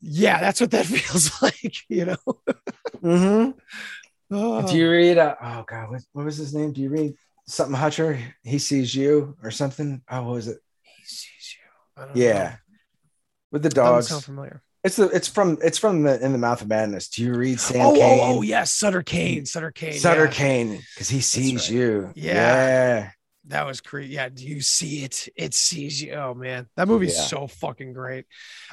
yeah that's what that feels like you know Mm-hmm. Oh. Do you read? Uh, oh God, what, what was his name? Do you read something Hutcher? He sees you or something. Oh, what was it? he sees you I don't Yeah, know. with the dogs. sound familiar It's the it's from it's from the in the mouth of madness. Do you read Sam oh, Cane? oh, oh, yes, Sutter Cane, Sutter Cane, Sutter yeah. Cane, because he sees right. you. Yeah. yeah. That was great. Yeah, do you see it? It sees you. Oh man, that movie's Yeah. so fucking great.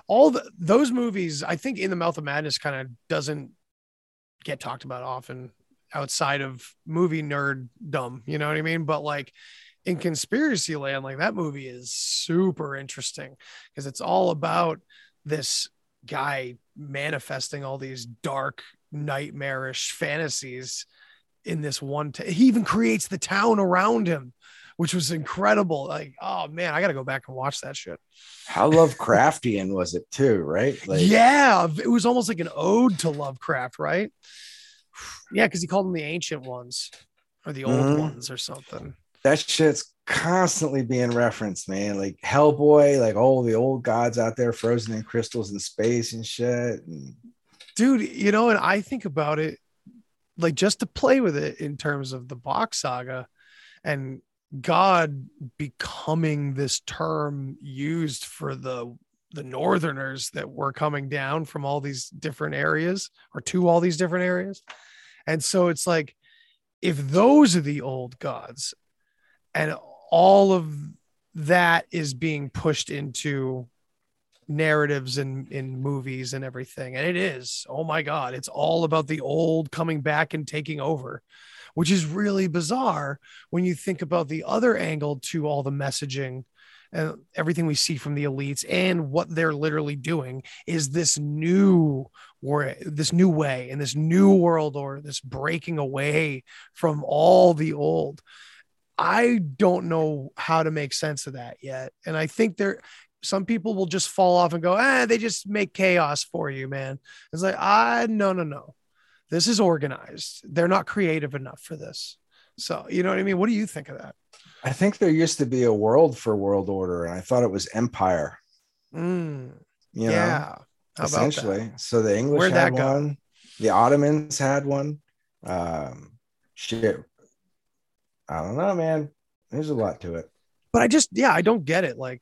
All the those movies, I think, in the Mouth of Madness, kind of doesn't get talked about often outside of movie nerd dumb. You know what I mean? But like in conspiracy land, like that movie is super interesting because it's all about this guy manifesting all these dark, nightmarish fantasies in this one. T- he even creates the town around him, which was incredible. Like, oh man, I got to go back and watch that shit. How Lovecraftian was it too? Right? yeah, it was almost like an ode to Lovecraft, right? Yeah, because he called them the ancient ones or the old Mhm. ones or something. that shit's constantly being referenced, man. Like Hellboy, like all the old gods out there frozen in crystals in space and shit. And dude you know and i think about it like just to play with it in terms of the Bock Saga and god becoming this term used for the the northerners that were coming down from all these different areas or to all these different areas and so it's like if those are the old gods and all of that is being pushed into narratives and in movies and everything. And it is, oh my God, it's all about the old coming back and taking over, which is really bizarre when you think about the other angle to all the messaging and everything we see from the elites and what they're literally doing is this new war this new way and this new world order this breaking away from all the old i don't know how to make sense of that yet and i think there some people will just fall off and go, ah, they just make chaos for you, man. It's like, ah, no, no, no. This is organized. They're not creative enough for this. So, you know what I mean? What do you think of that? I think there used to be a world for world order, and I thought it was empire. Mm, You know, yeah. Essentially. So the English Where'd had that go? one, the Ottomans had one. Um, shit, I don't know, man. There's a lot to it. But I just, yeah, I don't get it. Like,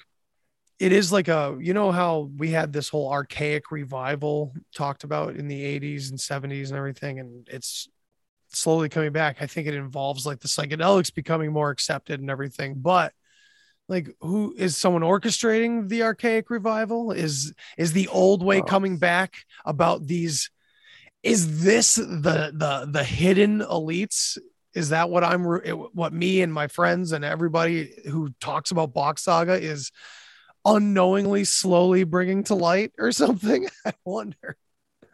it is like a, you know, how we had this whole archaic revival talked about in the 80s and 70s and everything. And it's slowly coming back. I think it involves like the psychedelics becoming more accepted and everything. But like who is someone orchestrating the archaic revival is is the old way coming back about these is this the the the hidden elites is that what i'm what me and my friends and everybody who talks about Bock Saga is unknowingly slowly bringing to light or something i wonder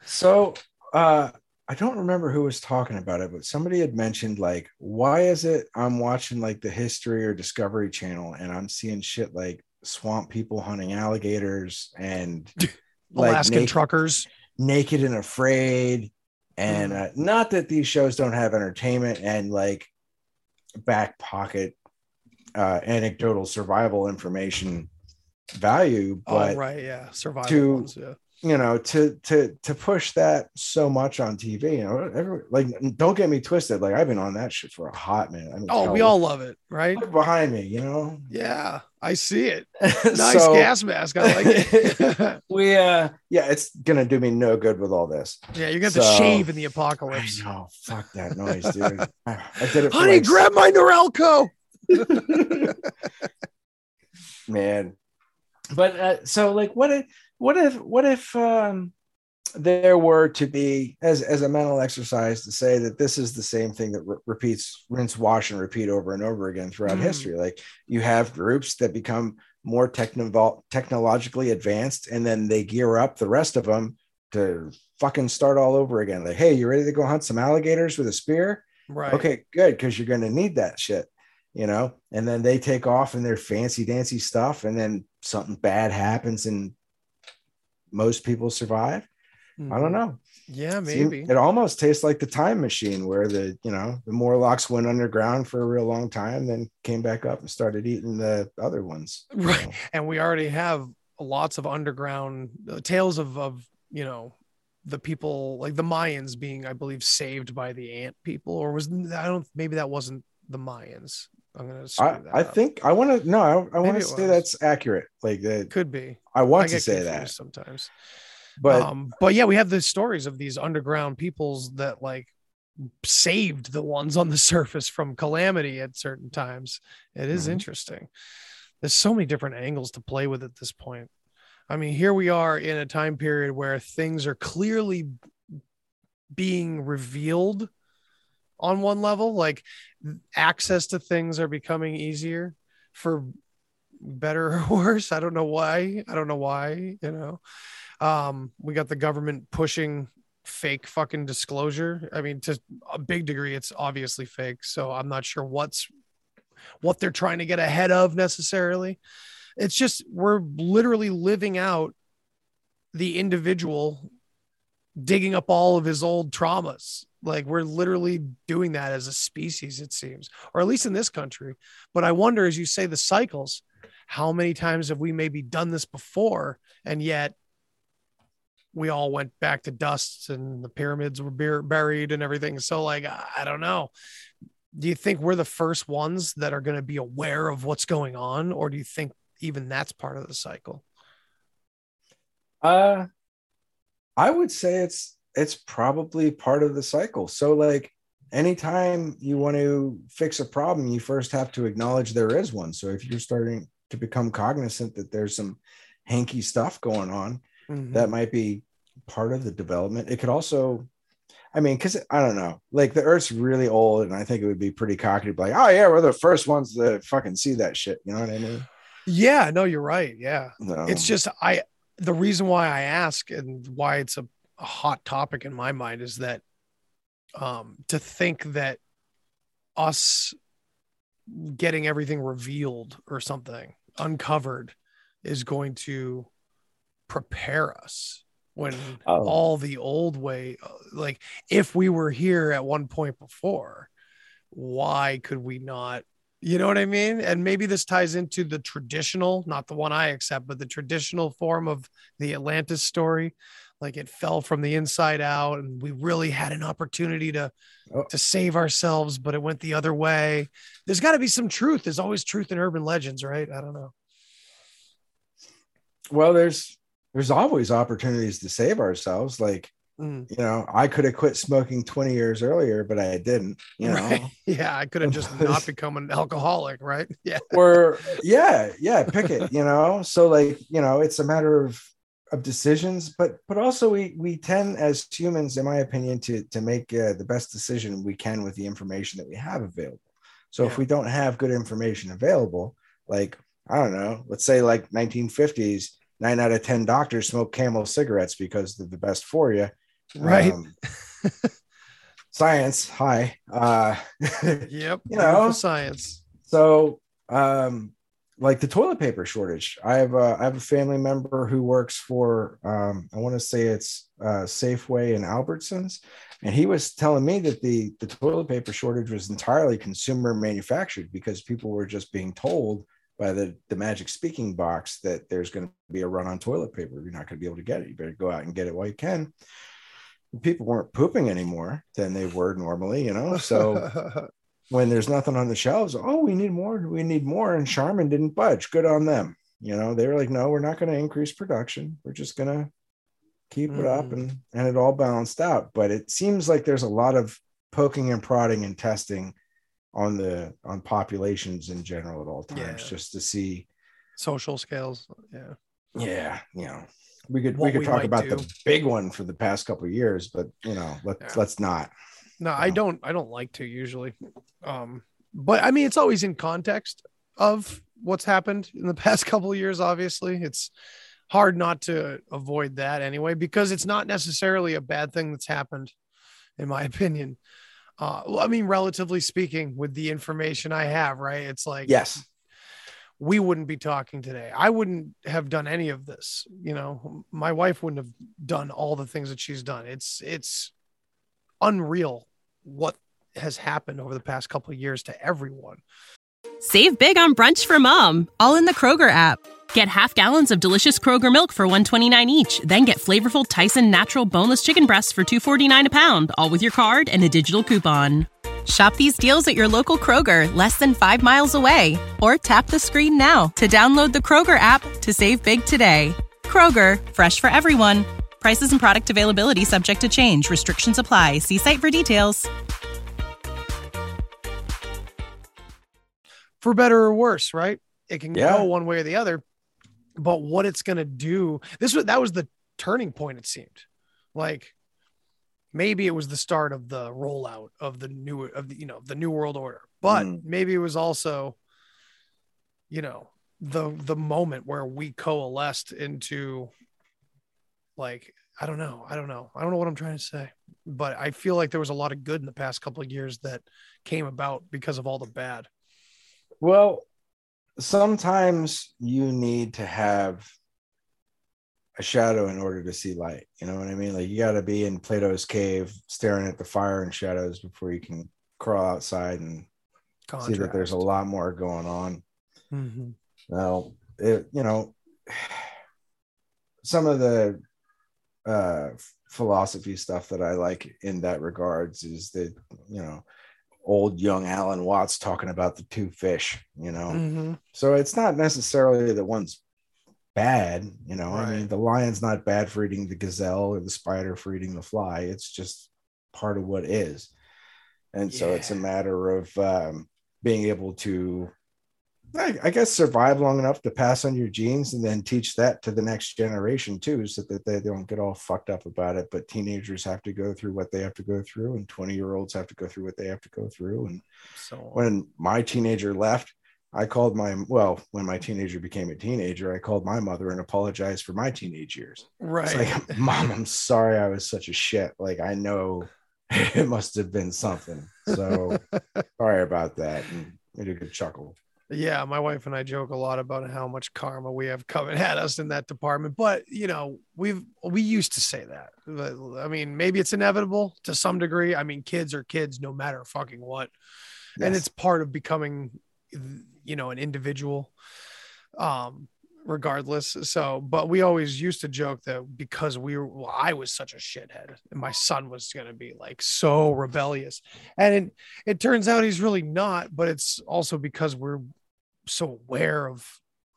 So uh I don't remember who was talking about it, but somebody had mentioned like, why is it I'm watching like the History or Discovery Channel and I'm seeing shit like swamp people hunting alligators and like alaskan naked, truckers naked and afraid. And Mm. uh, not that these shows don't have entertainment and like back pocket uh, anecdotal survival information value, but oh right yeah survival to- ones, yeah. You know to to to push that so much on tv you know every, like don't get me twisted. Like i've been on that shit for a hot minute. I mean, oh we all love it right? Look behind me you know? Yeah i see it. Nice So, gas mask i like it. We uh yeah it's gonna do me no good with all this. Yeah you're gonna have to shave in the apocalypse. oh fuck that noise dude. I, did it honey like- grab my norelco. Man. But uh, so like, what if, what if, what if um, there were to be as as a mental exercise to say that this is the same thing that re- repeats, rinse, wash, and repeat over and over again throughout Mm. history? Like you have groups that become more techno- technologically advanced, and then they gear up the rest of them to fucking start all over again. Like, hey, you ready to go hunt some alligators with a spear? Right. Okay, good, because you're going to need that shit, you know. And then they take off in their fancy dancy stuff, and then something bad happens, and most people survive. I don't know. Yeah, maybe. it almost tastes like the time machine, where the you know the Morlocks went underground for a real long time, then came back up and started eating the other ones. Right. and we already have lots of underground uh, tales of of you know the people like the Mayans being, I believe, saved by the ant people, or was I don't maybe that wasn't the Mayans. I'm gonna screw I, that I up. think I want to no, I, I want to say that's accurate. Like that, could be. I want I to say that, sometimes. but um, but yeah, we have the stories of these underground peoples that like saved the ones on the surface from calamity at certain times. It is Mhm. interesting. There's so many different angles to play with at this point. I mean, here we are in a time period where things are clearly being revealed on one level, like access to things are becoming easier for better or worse. I don't know why. I don't know why, you know. Um, we got the government pushing fake fucking disclosure. I mean, to a big degree, it's obviously fake. So I'm not sure what's what they're trying to get ahead of necessarily. It's just we're literally living out the individual digging up all of his old traumas. Like we're literally doing that as a species, it seems, or at least in this country. But I wonder, as you say, the cycles, how many times have we maybe done this before? And yet we all went back to dust and the pyramids were bur- buried and everything. So, like, I I don't know. Do you think we're the first ones that are going to be aware of what's going on? Or do you think even that's part of the cycle? Uh, I would say it's it's probably part of the cycle. So like anytime you want to fix a problem, you first have to acknowledge there is one. So if you're starting to become cognizant that there's some hanky stuff going on, Mhm. that might be part of the development. It could also, I mean, because I don't know, like the Earth's really old, and I think it would be pretty cocky to be like, oh yeah, we're the first ones to fucking see that shit. You know what I mean? yeah, no, you're right. Yeah. No. it's just I the reason why I ask and why it's a, a hot topic in my mind is that um to think that us getting everything revealed or something uncovered is going to prepare us when Oh. all the old way like if we were here at one point before why could we not you know what I mean? And maybe this ties into the traditional, not the one I accept, but the traditional form of the Atlantis story. Like it fell from the inside out, and we really had an opportunity to Oh. to save ourselves, but it went the other way. There's got to be some truth. There's always truth in urban legends, right? I don't know. well, there's there's always opportunities to save ourselves. Like Mm, you know, I could have quit smoking 20 years earlier, but I didn't, you know. right. Yeah, I could have just not become an alcoholic, right? Yeah. or yeah, yeah, pick it, you know. So like, you know, it's a matter of of decisions, but but also we we tend as humans, in my opinion, to to make uh, the best decision we can with the information that we have available. So if we don't have good information available, like I don't know, let's say like 1950s, nine out of ten doctors smoke Camel cigarettes because they're the best for you. Right. Um, science, hi. Uh, yep. you know, science. so um like the toilet paper shortage. I have have a family member who works for um i want to say it's uh safeway and albertsons and he was telling me that the the toilet paper shortage was entirely consumer manufactured because people were just being told by the the magic speaking box that there's going to be a run on toilet paper. You're not going to be able to get it. You better go out and get it while you can. People weren't pooping anymore than they were normally you know? So when there's nothing on the shelves, oh, we need more, we need more. And Charmin didn't budge. Good on them. You know, they were like, no, we're not going to increase production. We're just going to keep it up Mm. and and it all balanced out. But it seems like there's a lot of poking and prodding and testing on the on populations in general at all times, Yeah. just to see social scales. Yeah. Yeah, you know, we could What we could we talk about do. the big one for the past couple of years, but you know, let's Yeah. let's not. No, I don't. I don't like to usually. Um, but I mean, it's always in context of what's happened in the past couple of years. Obviously, it's hard not to avoid that anyway because it's not necessarily a bad thing that's happened, in my opinion. Uh, well, I mean, relatively speaking, with the information I have, right? It's like Yes, we wouldn't be talking today. I wouldn't have done any of this. You know, my wife wouldn't have done all the things that she's done. It's it's unreal what has happened over the past couple of years to everyone. Save big on brunch for mom, all in the Kroger app. Get half gallons of delicious Kroger milk for 129 each, then get flavorful Tyson natural boneless chicken breasts for 249 a pound, all with your card and a digital coupon. Shop these deals at your local Kroger, less than 5 miles away, or tap the screen now to download the Kroger app to save big today. Kroger, fresh for everyone. Prices and product availability subject to change. Restrictions apply. See site for details. For better or worse, right? It can Yeah. go one way or the other. But what it's gonna do, this was that was the turning point, it seemed. Like maybe it was the start of the rollout of the new of the you know the new world order but Mm. maybe it was also you know the the moment where we coalesced into like i don't know i don't know i don't know what i'm trying to say but i feel like there was a lot of good in the past couple of years that came about because of all the bad Well, sometimes you need to have a shadow in order to see light. You know what I mean? Like you got to be in Plato's cave staring at the fire and shadows before you can crawl outside and see that there's a lot more going on. Mhm. Now, it, you know, some of the uh, philosophy stuff that I like in that regards is that, you know, old young Alan Watts talking about the two fish, you know. Mhm. So it's not necessarily that one's bad, you know. I mean, the lion's not bad for eating the gazelle or the spider for eating the fly. It's just part of what is. And so it's a matter of um, being able to, I, I guess, survive long enough to pass on your genes and then teach that to the next generation too, so that they don't get all fucked up about it. But teenagers have to go through what they have to go through, and 20 year olds have to go through what they have to go through. And so when my teenager left, I called my well, when my teenager became a teenager, I called my mother and apologized for my teenage years. right It's like, Mom, I'm sorry I was such a shit. Like I know it must have been something. So sorry about that. And made a good chuckle. Yeah, my wife and I joke a lot about how much karma we have coming at us in that department. But you know, we've we used to say that. I mean, maybe it's inevitable to some degree. I mean, kids are kids no matter fucking what. And it's part of becoming you know, an individual. Um regardless. So, but we always used to joke that because we were, well, I was such a shithead and my son was going to be like so rebellious. And it, it turns out he's really not, but it's also because we're so aware of,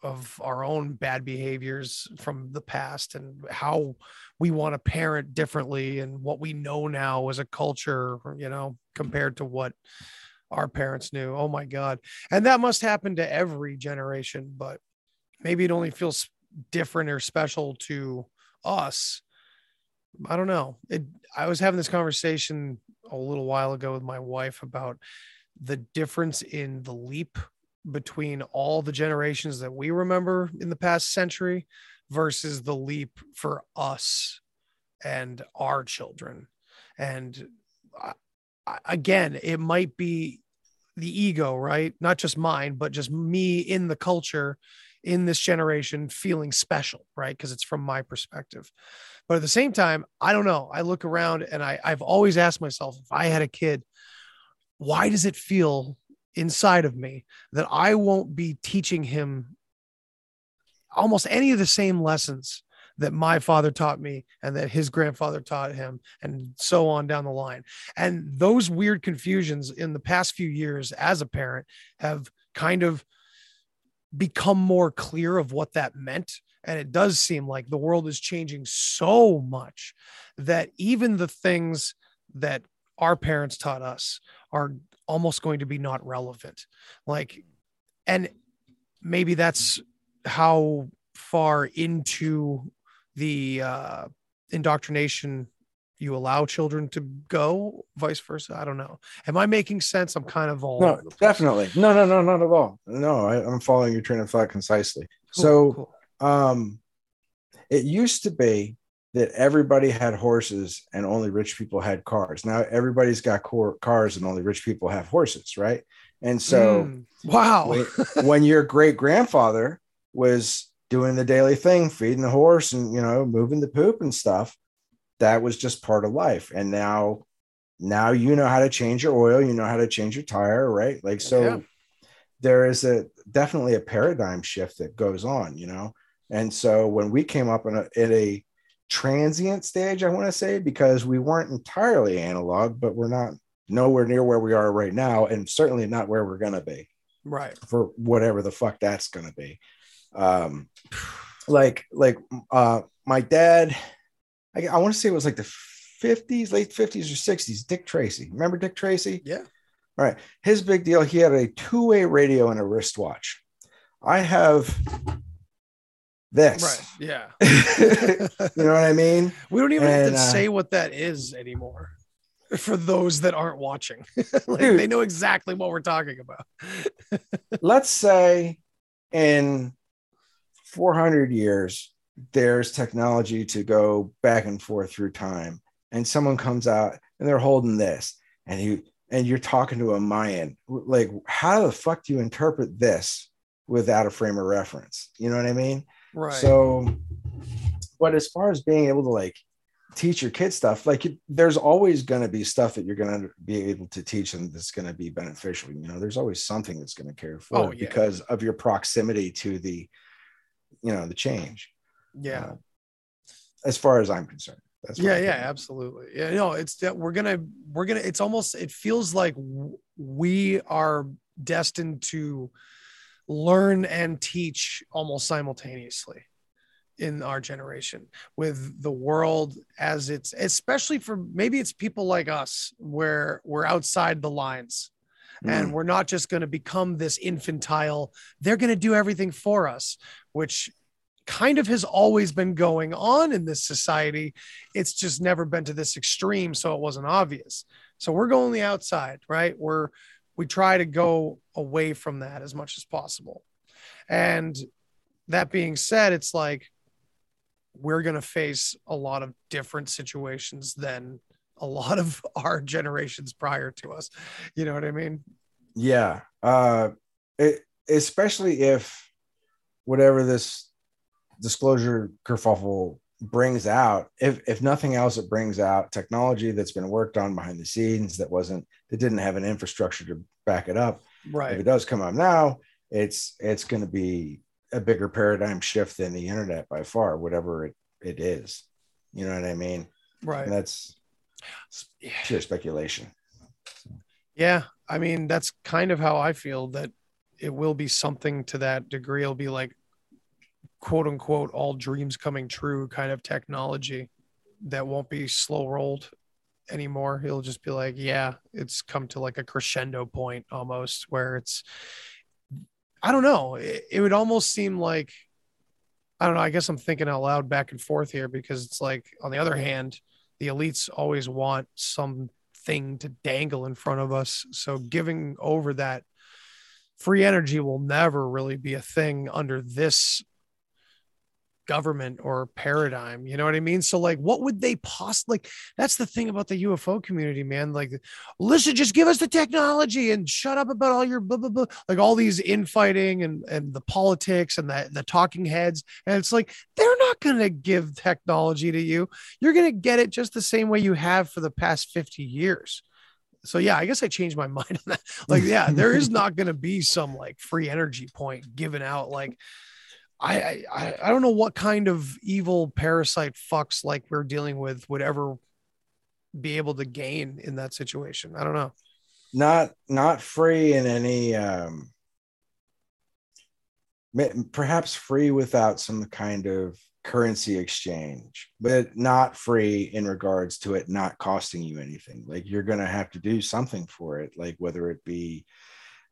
of our own bad behaviors from the past and how we want to parent differently and what we know now as a culture, you know, compared to what our parents knew. Oh my God. And that must happen to every generation, but maybe it only feels different or special to us. I don't know. It I was having this conversation a little while ago with my wife about the difference in the leap between all the generations that we remember in the past century versus the leap for us and our children. And again, it might be the ego, right? Not just mine, but just me in the culture in this generation feeling special, right? Because it's from my perspective. But at the same time, I don't know. I look around and I, I've always asked myself if I had a kid, why does it feel inside of me that I won't be teaching him almost any of the same lessons that my father taught me and that his grandfather taught him and so on down the line and those weird confusions in the past few years as a parent have kind of become more clear of what that meant. And it does seem like the world is changing so much that even the things that our parents taught us are almost going to be not relevant. Like and maybe that's how far into the uh, indoctrination you allow children to go, vice versa. I don't know. Am I making sense? I'm kind of all no, definitely. No, no, no, not at all. No, I, am following your train of thought concisely. Cool, so, cool. um, it used to be that everybody had horses and only rich people had cars. Now everybody's got cars and only rich people have horses, right? And so, mm, wow, when your great grandfather was doing the daily thing, feeding the horse and you know moving the poop and stuff, that was just part of life. And now, now you know how to change your oil, you know how to change your tire, right? Like so. Yeah. There is a definitely a paradigm shift that goes on, you know. And so when we came up in a, in a transient stage, I want to say, because we weren't entirely analog, but we're not nowhere near where we are right now, and certainly not where we're gonna be. Right. For whatever the fuck that's gonna be. Um like like uh my dad, I, I want to say it was like the 50s, late 50s or 60s, Dick Tracy. Remember Dick Tracy? Yeah. All right. His big deal, he had a two-way radio and a wristwatch. I have this. Right. Yeah. you know what I mean? We don't even and, have to uh, say what that is anymore for those that aren't watching. like dude, they know exactly what we're talking about. let's say in 400 years, there's technology to go back and forth through time, and someone comes out and they're holding this, and you and you're talking to a Mayan. Like, how the fuck do you interpret this without a frame of reference? You know what I mean? Right. So, but as far as being able to like teach your kids stuff, like there's always going to be stuff that you're going to be able to teach them that's going to be beneficial. You know, there's always something that's going to carry forward oh, yeah. because of your proximity to the, you know, the change. Yeah. Uh, as far as I'm concerned. That's yeah, yeah, absolutely. Yeah, no, it's that we're gonna, we're gonna. It's almost, it feels like we are destined to learn and teach almost simultaneously in our generation with the world as it's especially for maybe it's people like us where we're outside the lines mm. and we're not just going to become this infantile they're going to do everything for us which kind of has always been going on in this society it's just never been to this extreme so it wasn't obvious so we're going the outside right we're we try to go away from that as much as possible. And that being said, it's like we're going to face a lot of different situations than a lot of our generations prior to us. You know what I mean? Yeah. Uh, it, especially if whatever this disclosure kerfuffle brings out if if nothing else it brings out technology that's been worked on behind the scenes that wasn't that didn't have an infrastructure to back it up. Right. If it does come up now it's it's going to be a bigger paradigm shift than the internet by far whatever it, it is. You know what i mean? Right. And that's pure speculation. Yeah i mean that's kind of how i feel that it will be something to that degree. It'll be like quote unquote all dreams coming true kind of technology that won't be slow rolled anymore. He'll just be like, yeah, it's come to like a crescendo point almost where it's, I don't know. It, it, would almost seem like, I don't know. I guess I'm thinking out loud back and forth here because it's like, on the other hand, the elites always want something to dangle in front of us. So giving over that free energy will never really be a thing under this government or paradigm you know what i mean so like what would they possibly like that's the thing about the ufo community man like listen just give us the technology and shut up about all your blah blah blah like all these infighting and and the politics and the, the talking heads and it's like they're not going to give technology to you you're going to get it just the same way you have for the past 50 years so yeah, I guess I changed my mind on that. Like, yeah, there is not going to be some like free energy point given out. Like, I, I I don't know what kind of evil parasite fucks like we're dealing with would ever be able to gain in that situation. I don't know. Not not free in any um perhaps free without some kind of currency exchange, but not free in regards to it not costing you anything. Like you're going to have to do something for it, like whether it be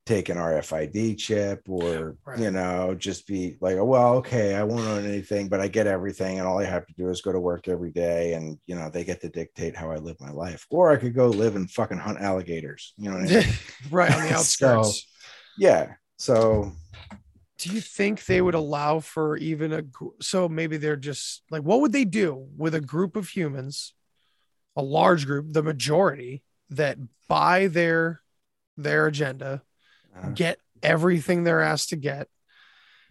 take an RFID chip or Right. you know just be like, oh, well, okay, I won't own anything, but I get everything, and all I have to do is go to work every day, and you know they get to dictate how I live my life. Or I could go live and fucking hunt alligators. You know what I mean? right on the So- outskirts. yeah. So do you think they would allow for even a so maybe they're just like what would they do with a group of humans a large group the majority that buy their their agenda get everything they're asked to get.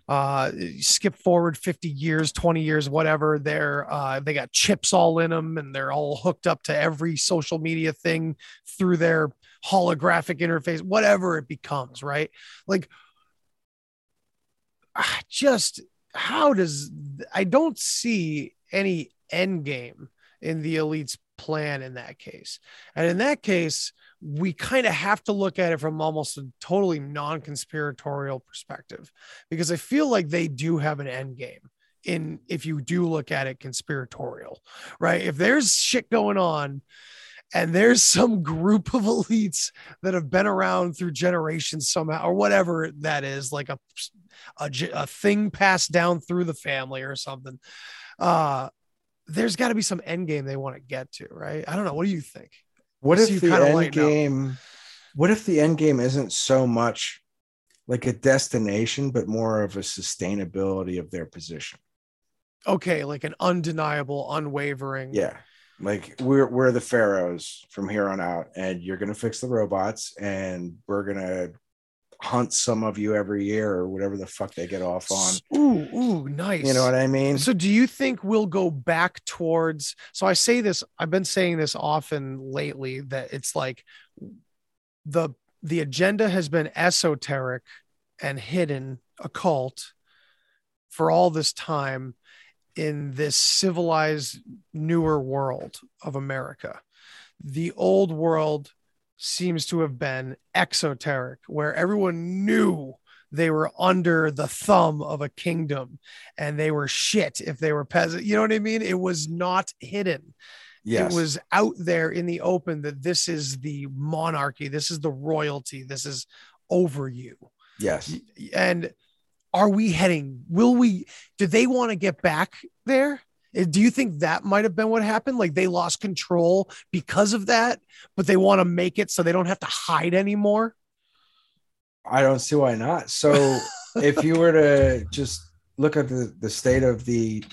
Uh skip forward 50 years 20 years whatever they're uh they got chips all in them and they're all hooked up to every social media thing through their holographic interface whatever it becomes right? Like just how does i don't see any end game in the elite's plan in that case. And in that case we kind of have to look at it from almost a totally non-conspiratorial perspective because I feel like they do have an end game in if you do look at it conspiratorial, right? If there's shit going on and there's some group of elites that have been around through generations somehow or whatever that is like a a, a thing passed down through the family or something uh there's got to be some end game they want to get to right? I don't know. What do you think what if the end lighten up. game what if the end game isn't so much like a destination but more of a sustainability of their position okay like an undeniable unwavering yeah like we're we're the pharaohs from here on out and you're gonna fix the robots and we're gonna hunt some of you every year or whatever the fuck they get off on. Ooh ooh nice. You know what i mean? So do you think we'll go back towards so I say this I've been saying this often lately that it's like the the agenda has been esoteric and hidden occult for all this time in this civilized newer world of America. The old world seems to have been exoteric where everyone knew they were under the thumb of a kingdom and they were shit if they were peasant. You know what I mean? It was not hidden. yes It was out there in the open that this is the monarchy, this is the royalty, this is over you. yes And are we heading? Will we? Do they want to get back there? Uh, Do you think that might have been what happened? Like they lost control because of that, but they want to make it so they don't have to hide anymore. i don't see why not so if you were to just look at the, the state of the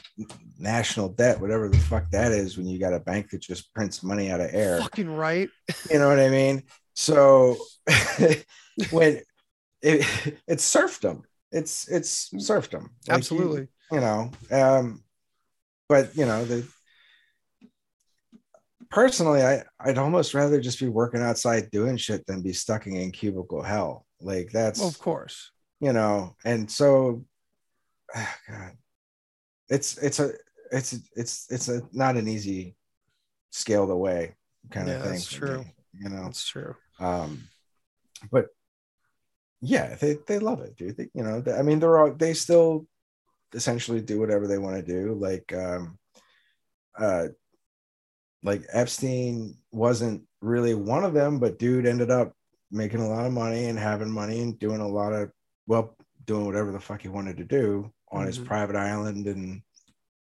national debt whatever the fuck that is when you got a bank that just prints money out of air Fucking right. you know what I mean? So when it, it's serfdom, it's it's serfdom. Like you- Absolutely. You, know, um, but you know the personally, I I'd almost rather just be working outside doing shit than be stuck in cubicle hell. Like that's Of course. you know, and so ah, God, it's it's a it's it's it's a not an easy scale the way kind Yeah, of thing. that's true. me, you know, That's true. um, but yeah, they they love it, dude. They, you know, they- I mean, they're all they still essentially do whatever they want to do. Like, um, uh, like Epstein wasn't really one of them, but dude ended up making a lot of money and having money and doing a lot of well, doing whatever the fuck he wanted to do on his Mhm. private island and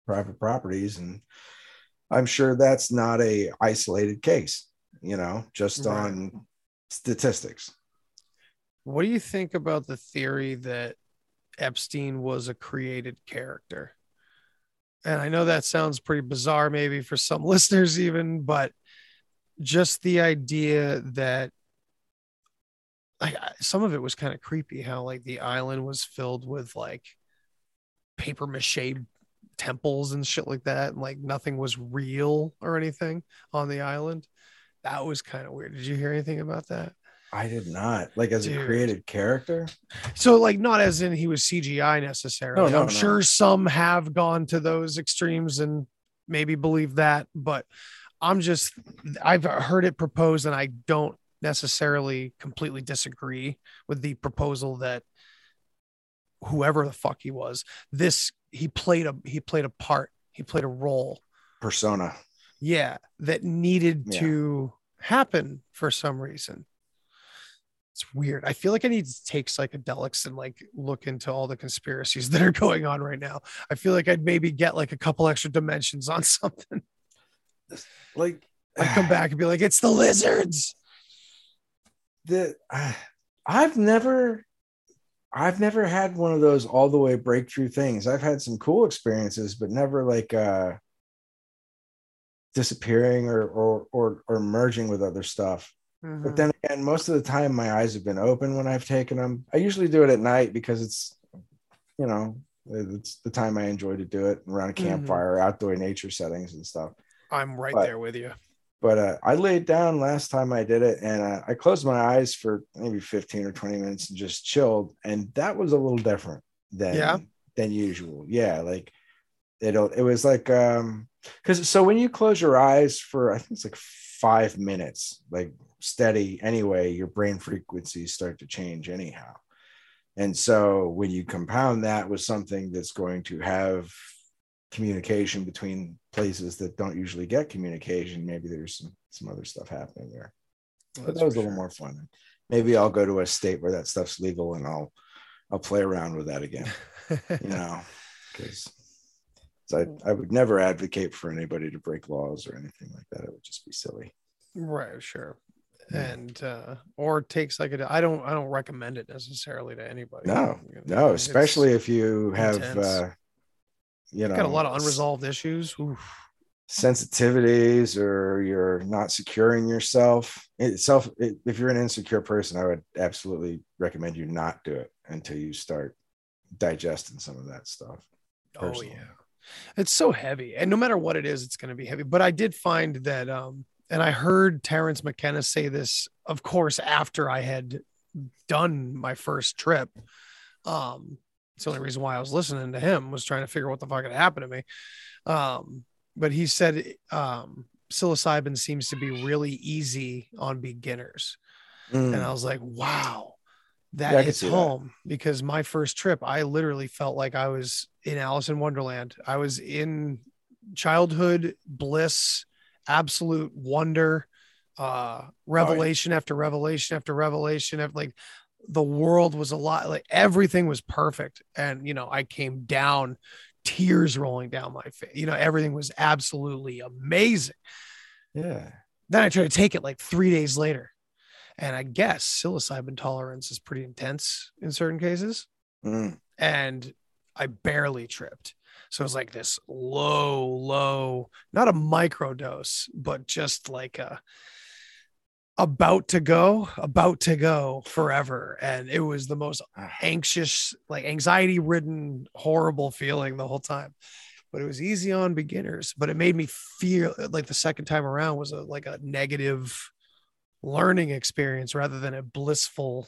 private properties and i'm sure that's not a isolated case you know just Right. on statistics What do you think about the theory that Epstein was a created character? And I know that sounds pretty bizarre, maybe for some listeners, even, but just the idea that like some of it was kind of creepy how like the island was filled with like paper mache temples and shit like that and like nothing was real or anything on the island. That was kind of weird. Did you hear anything about that i did not like as Dude. a created character so like not as in he was cgi necessarily No, no, i'm no. sure some have gone to those extremes and maybe believe that but i'm just i've heard it proposed and i don't necessarily completely disagree with the proposal that whoever the fuck he was this he played a he played a part he played a role persona yeah that needed Yeah. to happen for some reason It's weird. I feel like I need to take psychedelics and like look into all the conspiracies that are going on right now. I feel like I'd maybe get like a couple extra dimensions on something. Like I'd come back and be like, it's the lizards. The uh, I've never I've never had one of those all the way breakthrough things. I've had some cool experiences, but never like uh disappearing or or or, or merging with other stuff. Mm-hmm. But then again, most of the time my eyes have been open when I've taken them. I usually do it at night because it's you know, it's the time I enjoy to do it around a mm-hmm. campfire, mm-hmm. outdoor nature settings and stuff. I'm right but, there with you. But uh, I laid down last time I did it and uh, I closed my eyes for maybe 15 or 20 minutes and just chilled. And that was a little different than, yeah. than usual. Yeah. Like it, it was like, um, because so when you close your eyes for, I think it's like five minutes, like steady anyway, your brain frequencies start to change anyhow. And so when you compound that with something that's going to have communication between places that don't usually get communication, maybe there's some, some other stuff happening there. Well, but that was a little sure. more fun. Maybe I'll go to a state where that stuff's legal and I'll I'll play around with that again. you know, because I, I would never advocate for anybody to break laws or anything like that. It would just be silly. Right, sure. And uh or takes like a I don't I don't recommend it necessarily to anybody. No, no, especially if you have intense. uh you know got a lot of unresolved issues Oof. sensitivities or you're not securing yourself itself it, if you're an insecure person i would absolutely recommend you not do it until you start digesting some of that stuff personally. oh yeah it's so heavy and no matter what it is it's going to be heavy but i did find that um and i heard terence mckenna say this of course after i had done my first trip um it's the only reason why I was listening to him was trying to figure out what the fuck had happened to me. Um, but he said um, psilocybin seems to be really easy on beginners. Mm. And I was like, wow, that yeah, hits home that. because my first trip, I literally felt like I was in Alice in Wonderland. I was in childhood bliss, absolute wonder, uh, revelation oh, yeah. after revelation after revelation. After like the world was a lot like everything was perfect and you know i came down tears rolling down my face you know everything was absolutely amazing yeah then i tried to take it like three days later and i guess psilocybin tolerance is pretty intense in certain cases mm. and i barely tripped so it was like this low low not a micro dose but just like a about to go, about to go forever. And it was the most ah. anxious, like anxiety ridden, horrible feeling the whole time. But it was easy on beginners, but it made me feel like the second time around was a, like a negative learning experience rather than a blissful,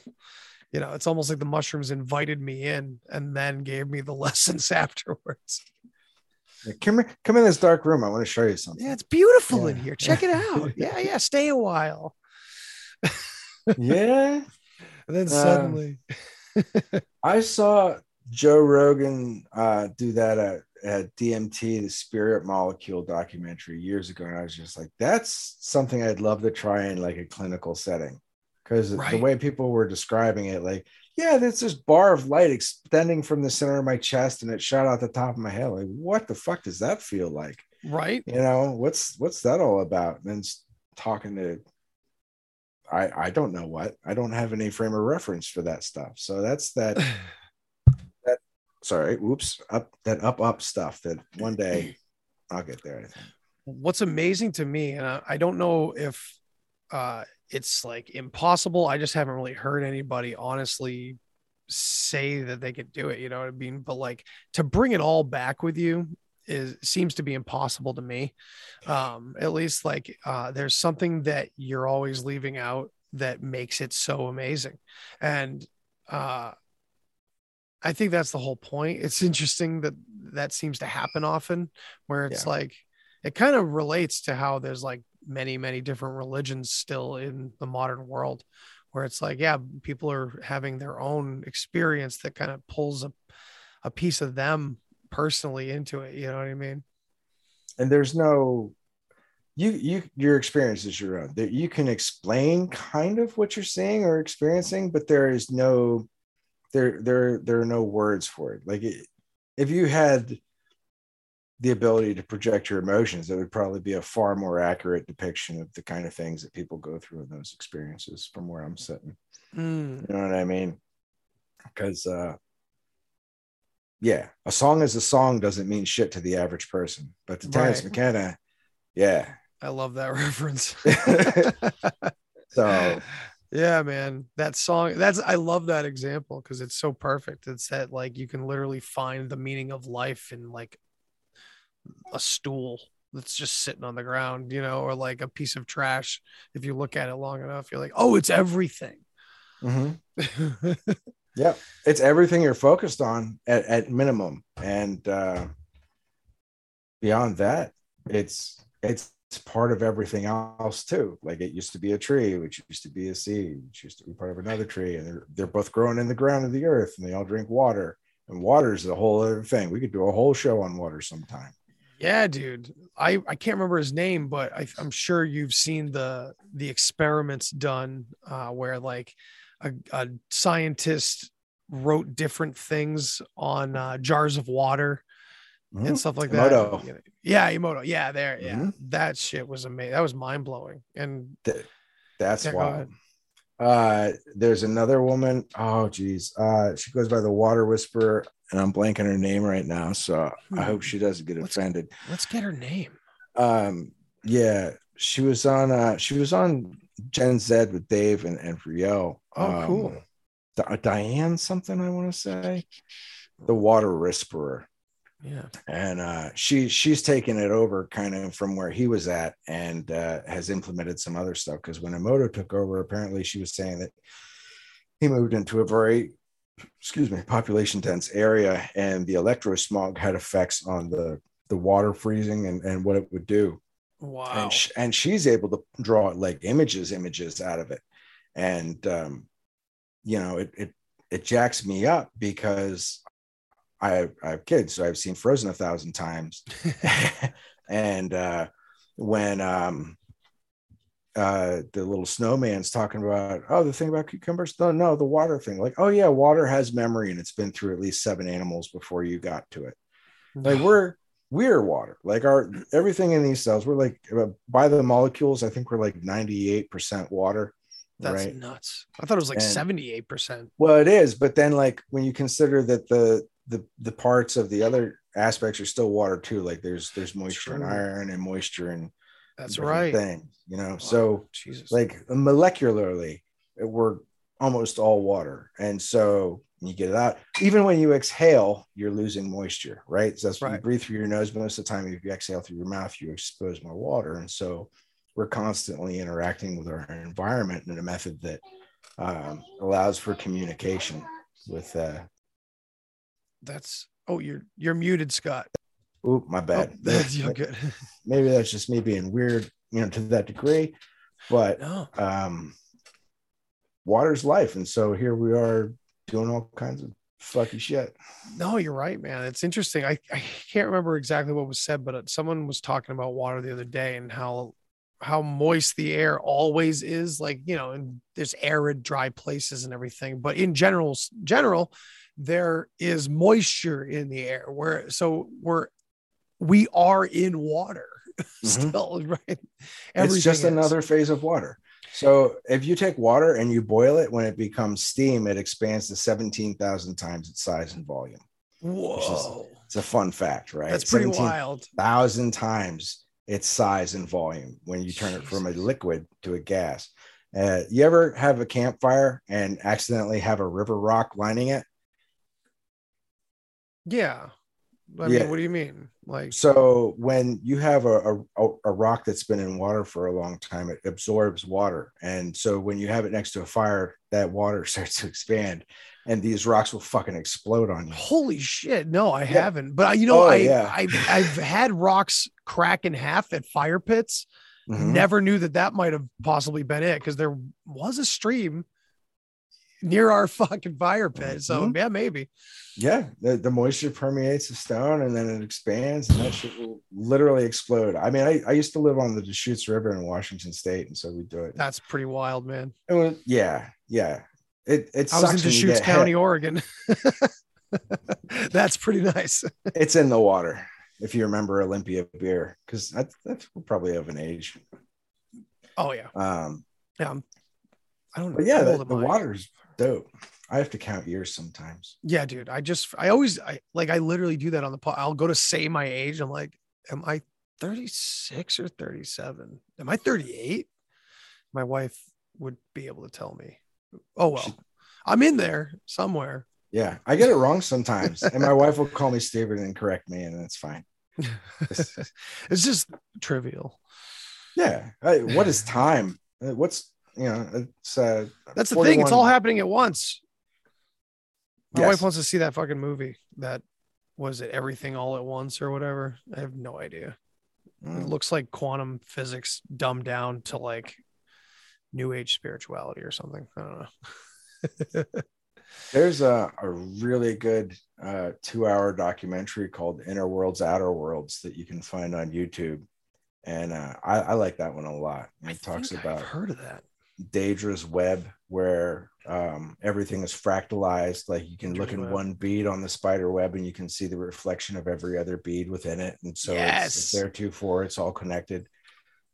you know, it's almost like the mushrooms invited me in and then gave me the lessons afterwards. Come, come in this dark room. I want to show you something. Yeah, it's beautiful yeah. in here. Check it out. Yeah, yeah. Stay a while yeah. And then suddenly, uh, I saw Joe Rogan uh, do that at, at, DMT, the Spirit Molecule documentary years ago, and I was just like, "That's something I'd love to try in like a clinical setting," because right. the way people were describing it, like, yeah, there's this bar of light extending from the center of my chest, and it shot out the top of my head. Like, what the fuck does that feel like? Right. You know, what's what's that all about? And then talking to I I don't know what. I don't have any frame of reference for that stuff. So that's that that sorry, whoops, up that up up stuff that one day I'll get there, I think. What's amazing to me, and I, I don't know if uh it's like impossible. I just haven't really heard anybody honestly say that they could do it, you know what I mean? But like to bring it all back with you is seems to be impossible to me. Um, at least like uh, there's something that you're always leaving out that makes it so amazing. And uh, I think that's the whole point. It's interesting that that seems to happen often where it's yeah. like it kind of relates to how there's like many, many different religions still in the modern world where it's like, yeah, people are having their own experience that kind of pulls a, a piece of them personally into it. You know what I mean? And there's no, you you your experience is your own that you can explain kind of what you're seeing or experiencing but there is no there there there are no words for it like it, if you had the ability to project your emotions it would probably be a far more accurate depiction of the kind of things that people go through in those experiences from where i'm sitting Mm. you know what i mean because uh yeah a song is a song doesn't mean shit to the average person but to terence Right. mckenna yeah I love that reference. so yeah, man, that song. That's I love that example because it's so perfect. It's that like you can literally find the meaning of life in like a stool that's just sitting on the ground, you know, or like a piece of trash. If you look at it long enough, you're like, oh, it's everything. mhm. Yep. It's everything you're focused on at, at minimum. And uh beyond that, it's it's part of everything else too. Like it used to be a tree, which used to be a seed, which used to be part of another tree, and they're they're both growing in the ground of the earth and they all drink water. And water is a whole other thing. We could do a whole show on water sometime. Yeah, dude. I I can't remember his name, but I, I'm sure you've seen the the experiments done uh, where like a, a scientist wrote different things on uh, jars of water Mhm. and stuff like that. Emoto. Yeah, Emoto. Yeah, there. Yeah, Mhm. that shit was amazing. That was mind blowing. And Th- That's Yeah, ahead. Uh, there's another woman. Oh, geez. Uh, she goes by the Water Whisperer, and I'm blanking her name right now. So I hope Hmm. she doesn't get Let's- offended. let's get her name. Um, yeah, she was on. Uh, she was on Gen Z with Dave and and Riel. Oh, Um, cool. Di- Diane something I want to say, the Water Whisperer Yeah. and uh, she she's taken it over kind of from where he was at and uh, has implemented some other stuff because when Emoto took over apparently she was saying that he moved into a very excuse me population dense area and the electro smog had effects on the the water freezing and, and what it would do Wow. and, sh- and she's able to draw like images images out of it and um you know it it it jacks me up because i have, I have kids so i've seen frozen a thousand times. And uh when um uh the little snowman's talking about oh the thing about cucumbers no no the water thing. Like oh yeah water has memory and it's been through at least seven animals before you got to it. Like we're we're water. Like our everything in these cells we're like uh, by the molecules i think we're like 98% water That's right? nuts. I thought it was like seventy-eight percent. well it is but then like when you consider that the the the parts of the other aspects are still water too. Like there's there's moisture and iron and moisture and That's right. things you know? So Jesus. like molecularly we're almost all water. And so you get it out even when you exhale you're losing moisture right? So that's when you breathe through your nose. Most of the time if you exhale through your mouth you expose more water. And so we're constantly interacting with our environment in a method that um, allows for communication with uh That's oh, you're you're muted, Scott. oop my Oh, bad that's you're good. maybe that's just me being weird you know to that degree but no. um water's life and so here we are doing all kinds of fucky shit No, you're right, man. It's interesting. I, I can't remember exactly what was said, but uh, someone was talking about water the other day and how how moist the air always is. Like you know, and there's arid, dry places and everything. But in general, general, there is moisture in the air. Where so we're we are in water still, right? it's just is. another phase of water so if you take water and you boil it when it becomes steam it expands to 17,000 times its size and volume Whoa, it's a fun fact right that's pretty wild. 1000 times its size and volume when you turn it from a liquid to a gas uh, you ever have a campfire and accidentally have a river rock lining it Yeah. I Yeah. mean, what do you mean? Like, So when you have a, a, a rock that's been in water for a long time, it absorbs water. And so when you have it next to a fire, that water starts to expand and these rocks will fucking explode on you. holy shit! No, I haven't. But I- you know, Oh, I, yeah. I I've had rocks crack in half at fire pits. Mhm. Never knew that that might have possibly been it because there was a stream near our fucking fire pit. So Mhm. yeah, maybe. Yeah, the, the moisture permeates the stone and then it expands and that shit will literally explode. I mean, I, I used to live on the Deschutes River in Washington State, and so we do it. That's pretty wild, man. It was, yeah, yeah. It it I was in Deschutes get hit. County, Oregon. That's pretty nice. It's in the water. If you remember Olympia beer, because that's that's probably of an age. Oh yeah, Um, yeah. I'm, I don't. but yeah, the, the water's dope. I have to count years sometimes. Yeah, dude. I just I always I like I literally do that on the pod. I'll go to say my age. I'm like, am I 36 or 37? Am I 38? My wife would be able to tell me. Oh well. I'm in there somewhere. Yeah, I get it wrong sometimes, and my wife will call me stupid and correct me, and that's fine. it's just trivial. Yeah, what is time? What's you know? It's uh, That's the thing. It's all happening at once. My Yes. wife wants to see that fucking movie. That was it. Everything all at once or whatever. I have no idea. It Mm. looks like quantum physics dumbed down to like new age spirituality or something. I don't know. There's a, a really good uh, two hour documentary called Inner Worlds, Outer Worlds that you can find on YouTube. And uh, I, I like that one a lot. It talks think about I've heard of that. Indra's web, where um, everything is fractalized. Like you can look in web. one bead on the spider web and you can see the reflection of every other bead within it. And so it's, Yes. it's there too for it's all connected.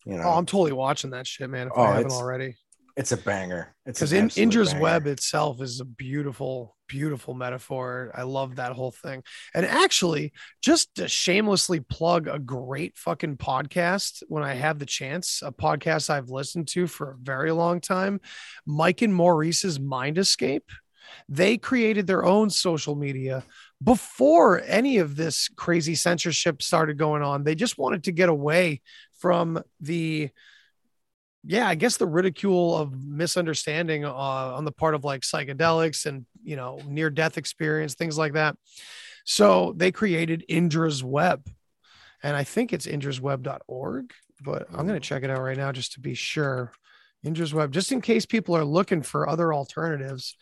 You know, Oh, I'm totally watching that shit, man. If Oh, I haven't already. It's a banger. It's Because in Indra's banger. web itself is a beautiful, beautiful metaphor. I love that whole thing. And actually, just to shamelessly plug a great fucking podcast when I have the chance, a podcast I've listened to for a very long time, Mike and Maurice's Mind Escape. They created their own social media before any of this crazy censorship started going on. They just wanted to get away from the yeah, I guess the ridicule of misunderstanding uh, on the part of like psychedelics and you know near death experience, things like that. So they created Indra's Web, and I think it's indrasweb.org, but I'm going to check it out right now just to be sure. Indra's Web, just in case people are looking for other alternatives.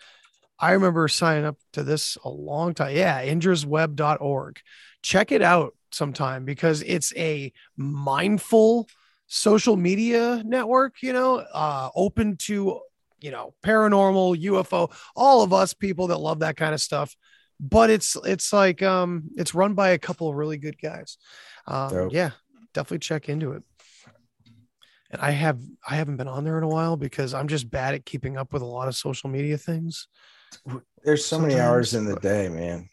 I remember signing up to this a long time. Yeah, indrasweb.org. Check it out sometime because it's a mindful social media network, you know, uh, open to, you know, paranormal, UFO, all of us people that love that kind of stuff. But it's it's like um it's run by a couple of really good guys. Um, Dope. yeah, definitely check into it. And I have I haven't been on there in a while because I'm just bad at keeping up with a lot of social media things. There's so many hours in the day, man.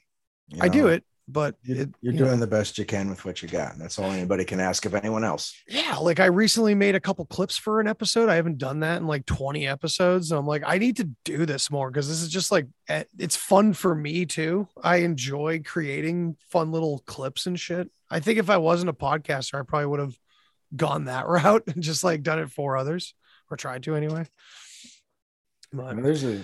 You I do it, but it, You're you doing know. the best you can with what you got. And that's all anybody can ask of anyone else. yeah like i recently made a couple clips for an episode i haven't done that in like 20 episodes and i'm like i need to do this more because this is just like eh, it's fun for me too i enjoy creating fun little clips and shit i think if i wasn't a podcaster i probably would have gone that route and just like done it for others or tried to anyway I mean, there's a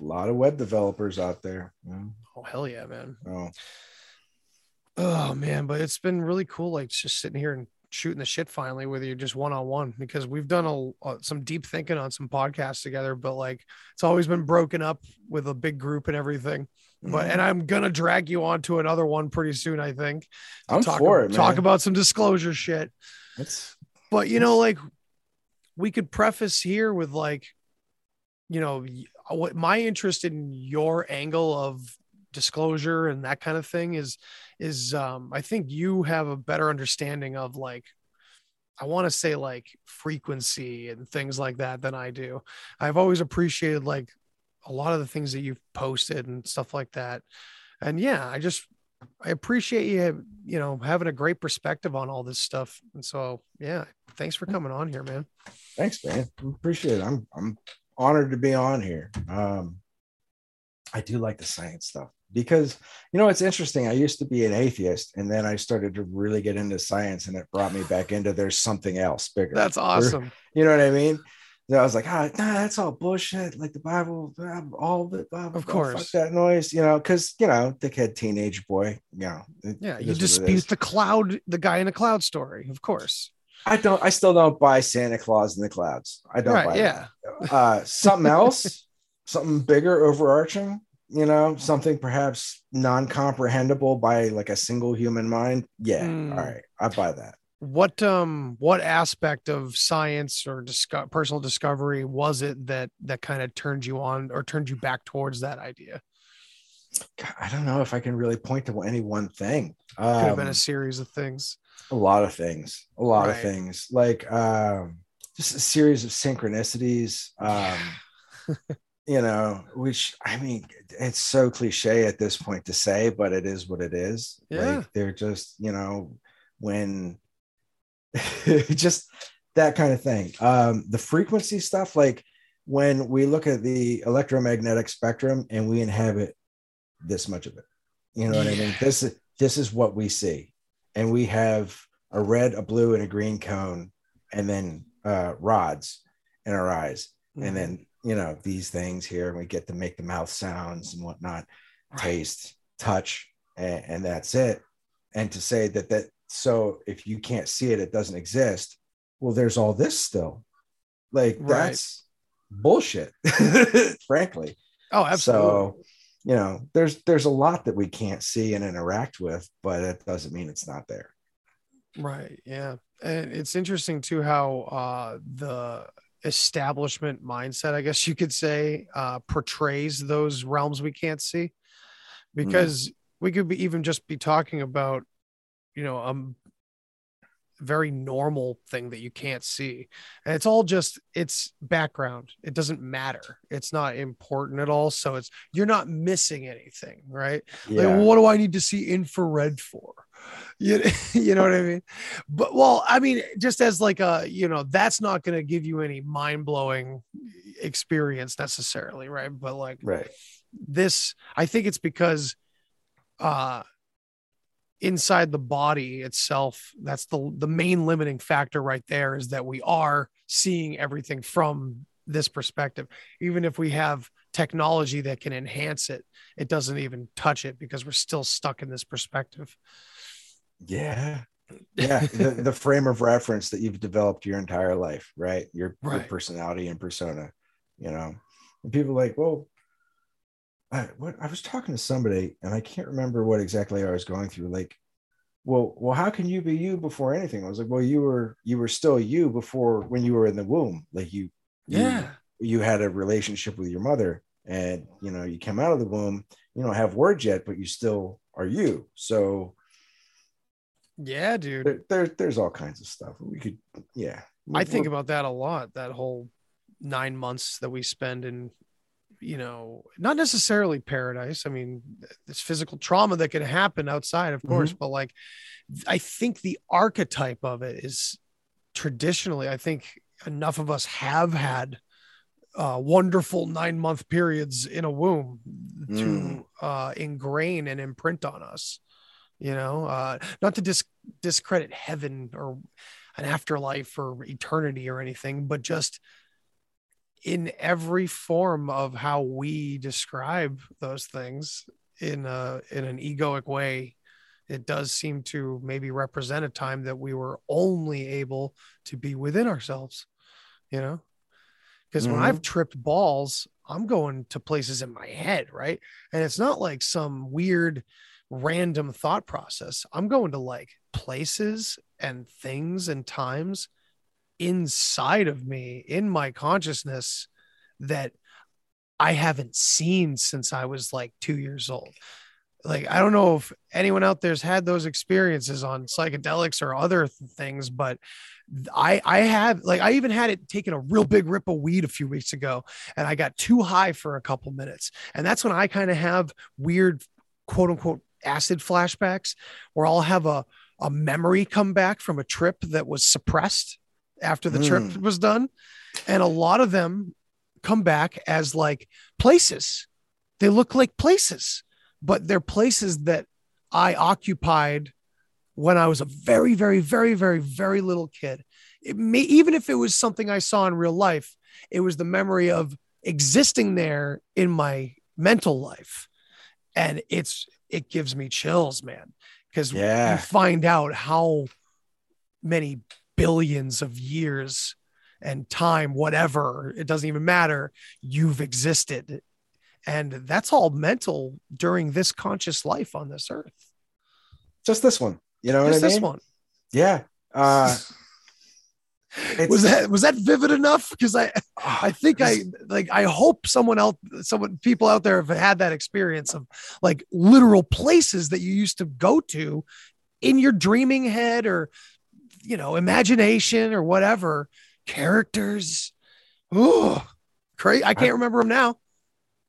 lot of web developers out there. you know. oh hell yeah man Oh, Oh man, but it's been really cool, like just sitting here and shooting the shit finally with you're just one on one, because we've done a, uh, some deep thinking on some podcasts together, but like it's always been broken up with a big group and everything. But and I'm gonna drag you on to another one pretty soon, I think. I'm talk, for it, Talk man. about some disclosure shit. it's But you know, like we could preface here with like, you know, what my interest in your angle of disclosure and that kind of thing is is um I think you have a better understanding of like I want to say like frequency and things like that than I do. I've always appreciated like a lot of the things that you've posted and stuff like that. And yeah, I just I appreciate you, you know, having a great perspective on all this stuff. And so, yeah, thanks for coming on here, man. thanks, man. I appreciate it. I'm I'm honored to be on here. Um, I do like the science stuff because you know it's interesting. I used to be an atheist, and then I started to really get into science, and it brought me back into there's something else bigger. That's awesome. You know what I mean? I was like, ah, nah, that's all bullshit. Like the Bible, all of it. blah, Of course. fuck that noise. You know, because you know, dickhead teenage boy. You know, it- Yeah, you is what it dispute the cloud, the guy in the cloud story, of course. I don't. I still don't buy Santa Claus in the clouds. I don't Right, buy yeah. Uh, something else. something bigger, overarching, you know, something perhaps non-comprehensible by like a single human mind. Yeah, Mm. all right, I buy that. what um what aspect of science or disco- personal discovery was it that that kind of turned you on or turned you back towards that idea God, I don't know if I can really point to any one thing. could have been Um, a series of things a lot of things a lot of things like um just a series of synchronicities um you know which i mean it's so cliche at this point to say but it is what it is. Yeah. like they're just you know when just that kind of thing. Um the frequency stuff like when we look at the electromagnetic spectrum and we inhabit this much of it you know what i mean? This is this is what we see. And we have a red, a blue, and a green cone, and then uh, rods in our eyes, Mm-hmm. and then you know these things here, and we get to make the mouth sounds and whatnot, taste, touch, and, and that's it. And to say that that so if you can't see it, it doesn't exist. Well, there's all this still, like Right. that's bullshit, frankly. oh absolutely So, you know, there's there's a lot that we can't see and interact with, but it doesn't mean it's not there. Right. Yeah. And it's interesting too how uh, the establishment mindset, I guess you could say, uh, portrays those realms we can't see. Because we could be even just be talking about, you know, um very normal thing that you can't see. And it's all just it's background. It doesn't matter. It's not important at all. So it's you're not missing anything, right? Like, well, what do I need to see infrared for? You, you know what I mean? But well, I mean, just as like a, you know, that's not going to give you any mind blowing experience necessarily, right? But like right. this, I think it's because uh inside the body itself, that's the the main limiting factor right there is that we are seeing everything from this perspective. Even if we have technology that can enhance it, it doesn't even touch it because we're still stuck in this perspective. Yeah. Yeah. the, the frame of reference that you've developed your entire life, right? Your, your personality and persona, you know. And people are like, well, I, what I was talking to somebody and I can't remember what exactly I was going through. Like, well, well, how can you be you before anything? I was like, well, you were you were still you before when you were in the womb. Like you, you Yeah. you had a relationship with your mother and you know you came out of the womb you don't have words yet but you still are you so Yeah, dude. there, there there's all kinds of stuff we could yeah I think about that a lot. That whole nine months that we spend in, you know, not necessarily paradise. I mean, this physical trauma that can happen outside, of course, but like, I think the archetype of it is traditionally, I think enough of us have had uh, wonderful nine month periods in a womb to Mm. uh, ingrain and imprint on us. You know, uh, not to dis- discredit heaven or an afterlife or eternity or anything, but just in every form of how we describe those things in a in an egoic way it does seem to maybe represent a time that we were only able to be within ourselves you know because when Mhm. i've tripped balls i'm going to places in my head right and it's not like some weird random thought process i'm going to like places and things and times inside of me in my consciousness that I haven't seen since I was like two years old. Like, I don't know if anyone out there's had those experiences on psychedelics or other th- things, but I, I have like, I even had it taken a real big rip of weed a few weeks ago and I got too high for a couple minutes. And that's when I kind of have weird, quote unquote, acid flashbacks where I'll have a, a memory come back from a trip that was suppressed after the trip Mm. was done. And a lot of them come back as like places. They look like places, but they're places that I occupied when I was a very, very, very, very, very little kid. It may, even if it was something I saw in real life, it was the memory of existing there in my mental life. And it's, it gives me chills, man, because Yeah. you find out how many billions of years and time, whatever, it doesn't even matter. You've existed. And that's all mental during this conscious life on this earth. Just this one. You know Just what I this mean? one. Yeah. Uh, was that was that vivid enough? Because I ah, I think I like I hope someone else someone people out there have had that experience of like literal places that you used to go to in your dreaming head or you know imagination or whatever characters. Oh, crazy! I can't remember them now.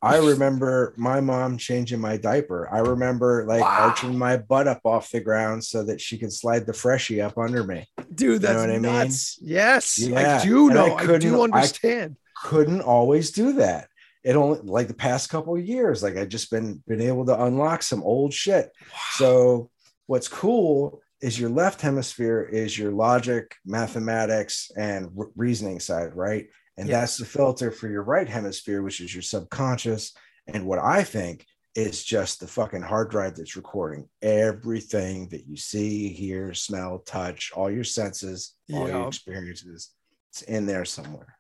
I remember my mom changing my diaper. I remember like Wow. arching my butt up off the ground so that she could slide the freshie up under me. Dude, You know that's what I mean? nuts. Yes, Yeah. I do I know. I, couldn't- do I- understand. Couldn't always do that. It only like the past couple of years, like I just been been able to unlock some old shit. So what's cool is your left hemisphere is your logic, mathematics, and re- reasoning side, right? And Yeah. that's the filter for your right hemisphere, which is your subconscious. And what I think is just the fucking hard drive that's recording everything that you see, hear, smell, touch, all your senses, all your experiences. It's in there somewhere.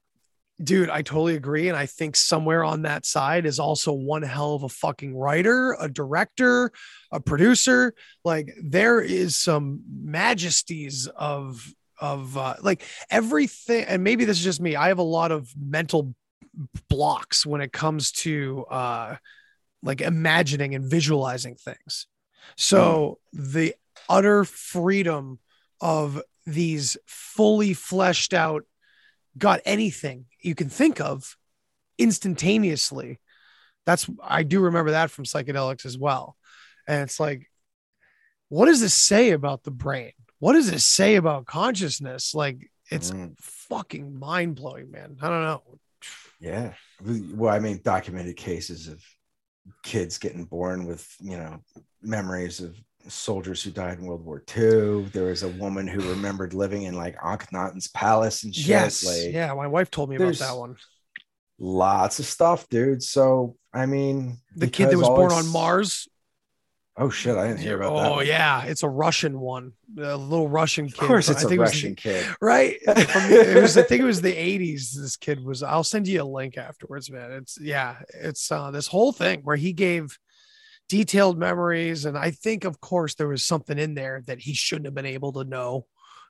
Dude, I totally agree. And I think somewhere on that side is also one hell of a fucking writer, a director, a producer. Like there is some majesties of of uh, like everything. And maybe this is just me. I have a lot of mental blocks when it comes to uh like imagining and visualizing things. So the utter freedom of these fully fleshed out got anything you can think of instantaneously. That's I do remember that from psychedelics as well. And it's like, what does this say about the brain? What does this say about consciousness? Like it's Mm. fucking mind blowing, man. I don't know. Yeah. Well, I mean, documented cases of kids getting born with, you know, memories of soldiers who died in World War II. There was a woman who remembered living in like Akhenaten's palace and shit. Yes. Like, yeah. My wife told me about that one. lots of stuff, dude. So, I mean, The kid that was born on Mars. Oh, shit. I didn't hear about that. Oh, one. yeah. It's a Russian one. A little Russian kid. Of course, it's I a think it was- Russian kid. right it was i think it was the 80s this kid was i'll send you a link afterwards man it's yeah it's uh this whole thing where he gave detailed memories and i think of course there was something in there that he shouldn't have been able to know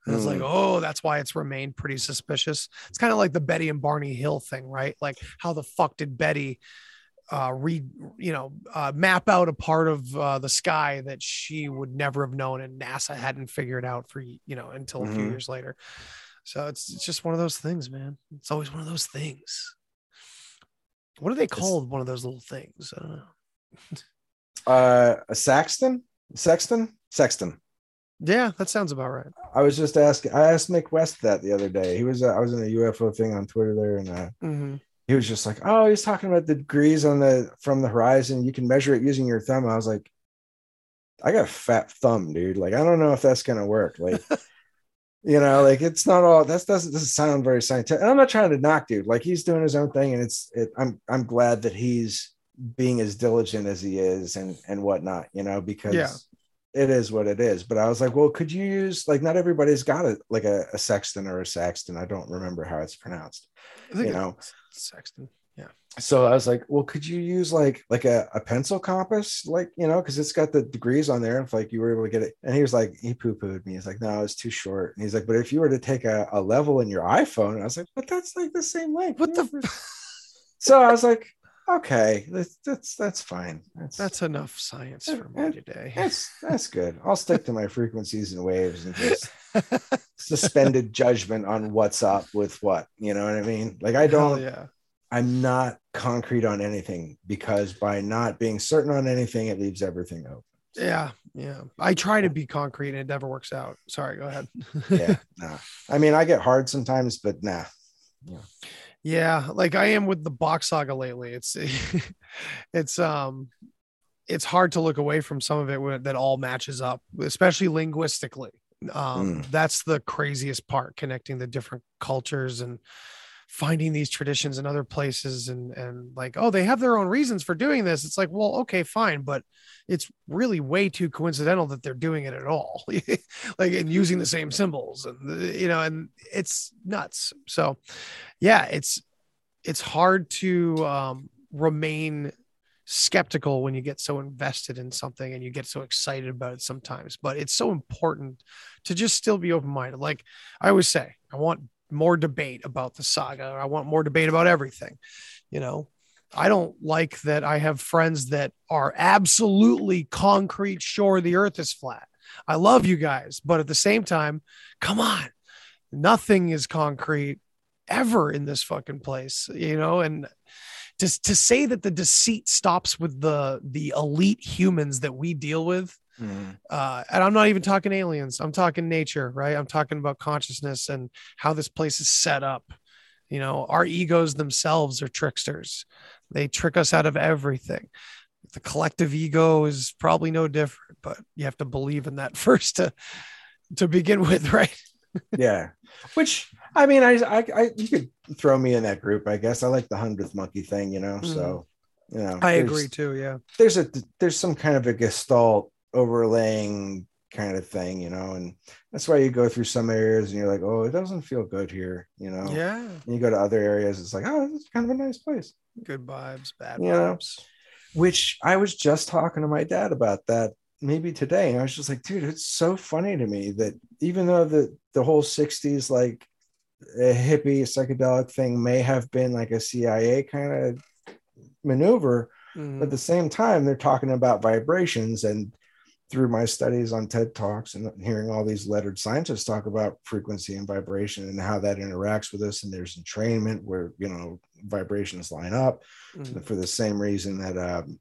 and it's like Mm. oh that's why it's remained pretty suspicious it's kind of like the betty and barney hill thing right like how the fuck did betty uh read you know uh map out a part of uh the sky that she would never have known and nasa hadn't figured out for you know until a few Mhm. years later so it's, it's just one of those things man it's always one of those things what are they call one of those little things i don't know Uh, a Saxton? Sexton? Sexton. yeah that sounds about right I was just asking. I asked Mick West that the other day. He was. Uh, I was in a UFO thing on Twitter there, and uh, Mhm. He was just like, "Oh, he's talking about the degrees on the from the horizon. You can measure it using your thumb." I was like, "I got a fat thumb, dude. Like, I don't know if that's gonna work. Like, you know, like it's not all. That doesn't doesn't sound very scientific. And I'm not trying to knock, dude. Like, he's doing his own thing, and it's. It, I'm I'm glad that he's being as diligent as he is, and and whatnot. You know, because. Yeah. It is what it is, but I was like, well, could you use like not everybody's got it like a, a sexton or a saxton. I don't remember how it's pronounced. You it's know, sexton yeah so I was like, well, could you use like like a, a pencil compass, like you know, because it's got the degrees on there. If like you were able to get it, and he was like, he poo pooed me. He's like, no, it's too short. And he's like, but if you were to take a, a level in your iPhone, I was like, but that's like the same length. what the So I was like, okay, that's that's that's fine. That's that's enough science for me today that's that's good. I'll stick to my frequencies and waves and just suspended judgment on what's up with what. You know what I mean? Like I don't. yeah I'm not concrete on anything because by not being certain on anything, it leaves everything open. yeah yeah i try to be concrete and it never works out sorry go ahead Yeah, no. I mean, I get hard sometimes, but nah. Yeah, like I am with the Bock saga lately. It's it's um it's hard to look away from some of it that all matches up, especially linguistically. Um Mm. that's the craziest part connecting the different cultures and finding these traditions in other places and and like oh they have their own reasons for doing this. It's like well okay fine but it's really way too coincidental that they're doing it at all. Like and using the same symbols and you know and it's nuts. So yeah it's it's hard to um, remain skeptical when you get so invested in something and you get so excited about it sometimes but it's so important to just still be open-minded. Like i always say i want more debate about the saga. I want more debate about everything. You know, I don't like that I have friends that are absolutely concrete sure the earth is flat. I love you guys, but at the same time, come on. Nothing is concrete ever in this fucking place, you know, and to, to say that the deceit stops with the the elite humans that we deal with Mm. Uh, and I'm not even talking aliens. I'm talking nature, right? I'm talking about consciousness and how this place is set up. You know, our egos themselves are tricksters. They trick us out of everything. The collective ego is probably no different, but you have to believe in that first to to begin with, right? yeah. Which I mean, I, I, I, you could throw me in that group. I guess I like the hundredth monkey thing, you know. Mm. So, you know, I agree too. Yeah. There's a there's some kind of a gestalt overlaying kind of thing, you know, and that's why you go through some areas and you're like, oh, it doesn't feel good here, you know. Yeah. And you go to other areas, it's like, oh, this is kind of a nice place. Good vibes, bad you vibes. Know? Which I was just talking to my dad about that maybe today. And I was just like, dude, it's so funny to me that even though the the whole 60s like a hippie psychedelic thing may have been like a CIA kind of maneuver, mm. at the same time, they're talking about vibrations and through my studies on TED Talks and hearing all these lettered scientists talk about frequency and vibration and how that interacts with us. And there's entrainment where, you know, vibrations line up mm-hmm. for the same reason that um,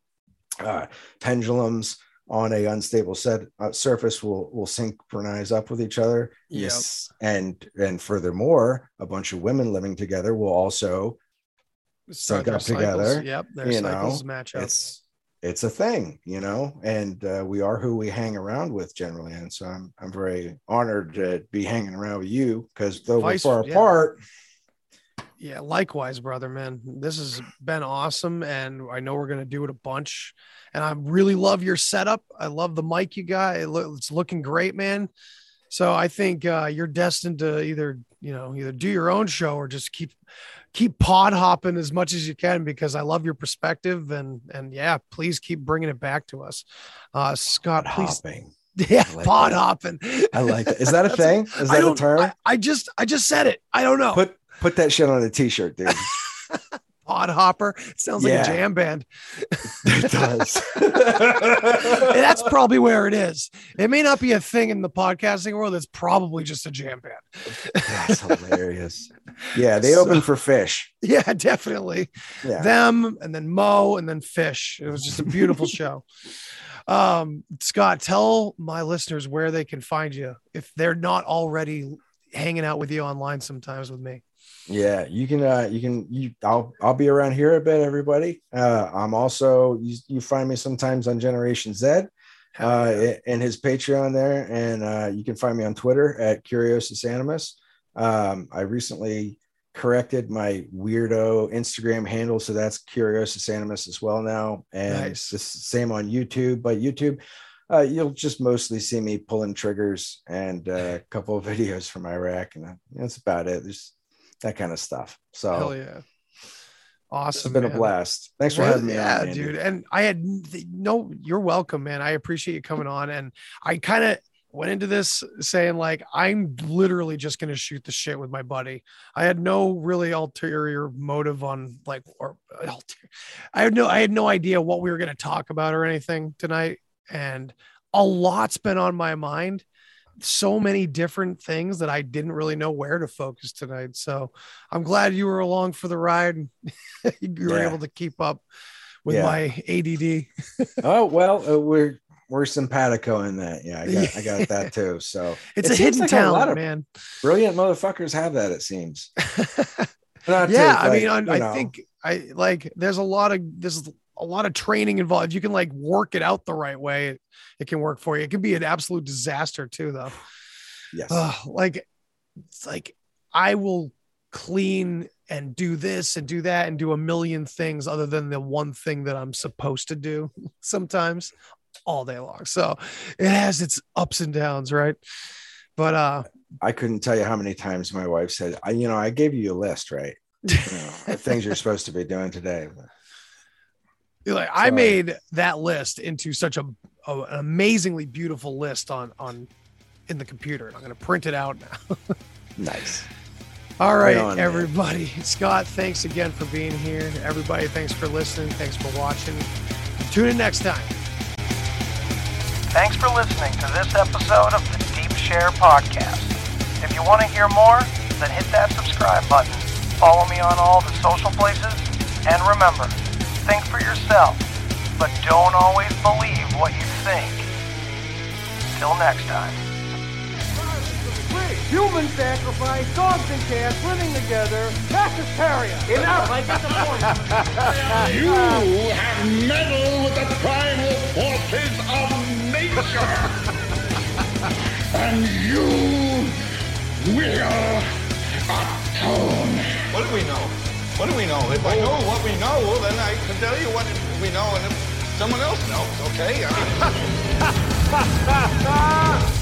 uh, pendulums on a unstable set uh, surface will will synchronize up with each other. Yes. And and furthermore, a bunch of women living together will also sync up cycles. together. Yep. Their you cycles know, match up. It's it's a thing, you know, and uh, we are who we hang around with generally. And so I'm I'm very honored to be hanging around with you because though Vice, we're far yeah. apart. Yeah, likewise, brother, man. This has been awesome, and I know we're gonna do it a bunch. And I really love your setup. I love the mic you got. It lo- it's looking great, man. So I think uh, you're destined to either you know either do your own show or just keep keep pod hopping as much as you can because I love your perspective and and yeah, please keep bringing it back to us. Uh, Scott, pod please. Hopping. Yeah, like pod that. hopping. I like that. Is that a thing? Is that a term? I, I, just I just said it. I don't know. Put put that shit on a t-shirt, dude. pod hopper. It sounds like a jam band. it does. That's probably where it is. It may not be a thing in the podcasting world. It's probably just a jam band. That's hilarious. Yeah, they so, open for Phish. Yeah, definitely. Yeah. Them and then Mo and then Phish. It was just a beautiful show. Um, Scott, tell my listeners where they can find you if they're not already hanging out with you online sometimes with me. Yeah, you can. Uh, you can. You. I'll. I'll be around here a bit, everybody. Uh, I'm also. You, you find me sometimes on Generation Z, uh, and his Patreon there, and uh, you can find me on Twitter at Curiosus Animus. Um, I recently corrected my weirdo Instagram handle, so that's Curiosus Animus as well now, and nice. the same on YouTube. But YouTube, uh, you'll just mostly see me pulling triggers and uh, a couple of videos from Iraq, and that's about it. There's that kind of stuff. So hell yeah. Awesome. It's been man. a blast. Thanks for having me. Yeah, on, dude. And I had no, you're welcome, man. I appreciate you coming on. And I kind of went into this saying like I'm literally just gonna shoot the shit with my buddy. I had no really ulterior motive on like or I had no I had no idea what we were gonna talk about or anything tonight. And a lot's been on my mind so many different things that I didn't really know where to focus tonight. So I'm glad you were along for the ride you were yeah. able to keep up with yeah. my ADD. oh, well, uh, we're, we're simpatico in that. Yeah, I got, I got that too. So it's it a hidden like talent, a lot of man. Brilliant motherfuckers have that, it seems. yeah, to, I mean, I, I think I like there's a lot of there's a lot of training involved. If you can like work it out the right way, it, it can work for you. It can be an absolute disaster too, though. Yes. Uh, like it's like I will clean and do this and do that and do a million things other than the one thing that I'm supposed to do sometimes all day long. So it has its ups and downs, right? But uh I couldn't tell you how many times my wife said, I, you know, I gave you a list, right? You know, things you're supposed to be doing today. Like I made that list into such a, a, an amazingly beautiful list on on in the computer. And I'm going to print it out now. nice. All right, right on, everybody. Man. Scott, thanks again for being here. Everybody, thanks for listening. Thanks for watching. Tune in next time. Thanks for listening to this episode of the Deep Share Podcast. If you want to hear more, then hit that subscribe button. Follow me on all the social places. And remember, think for yourself, but don't always believe what you think. Till next time. Human sacrifice, dogs and cats living together, that's hysteria. Enough, I get the point. you have meddled with the primal forces of nature. and you will atone. What do we know? What do we know? If I know what we know, well, then I can tell you what we know, and if someone else knows, okay?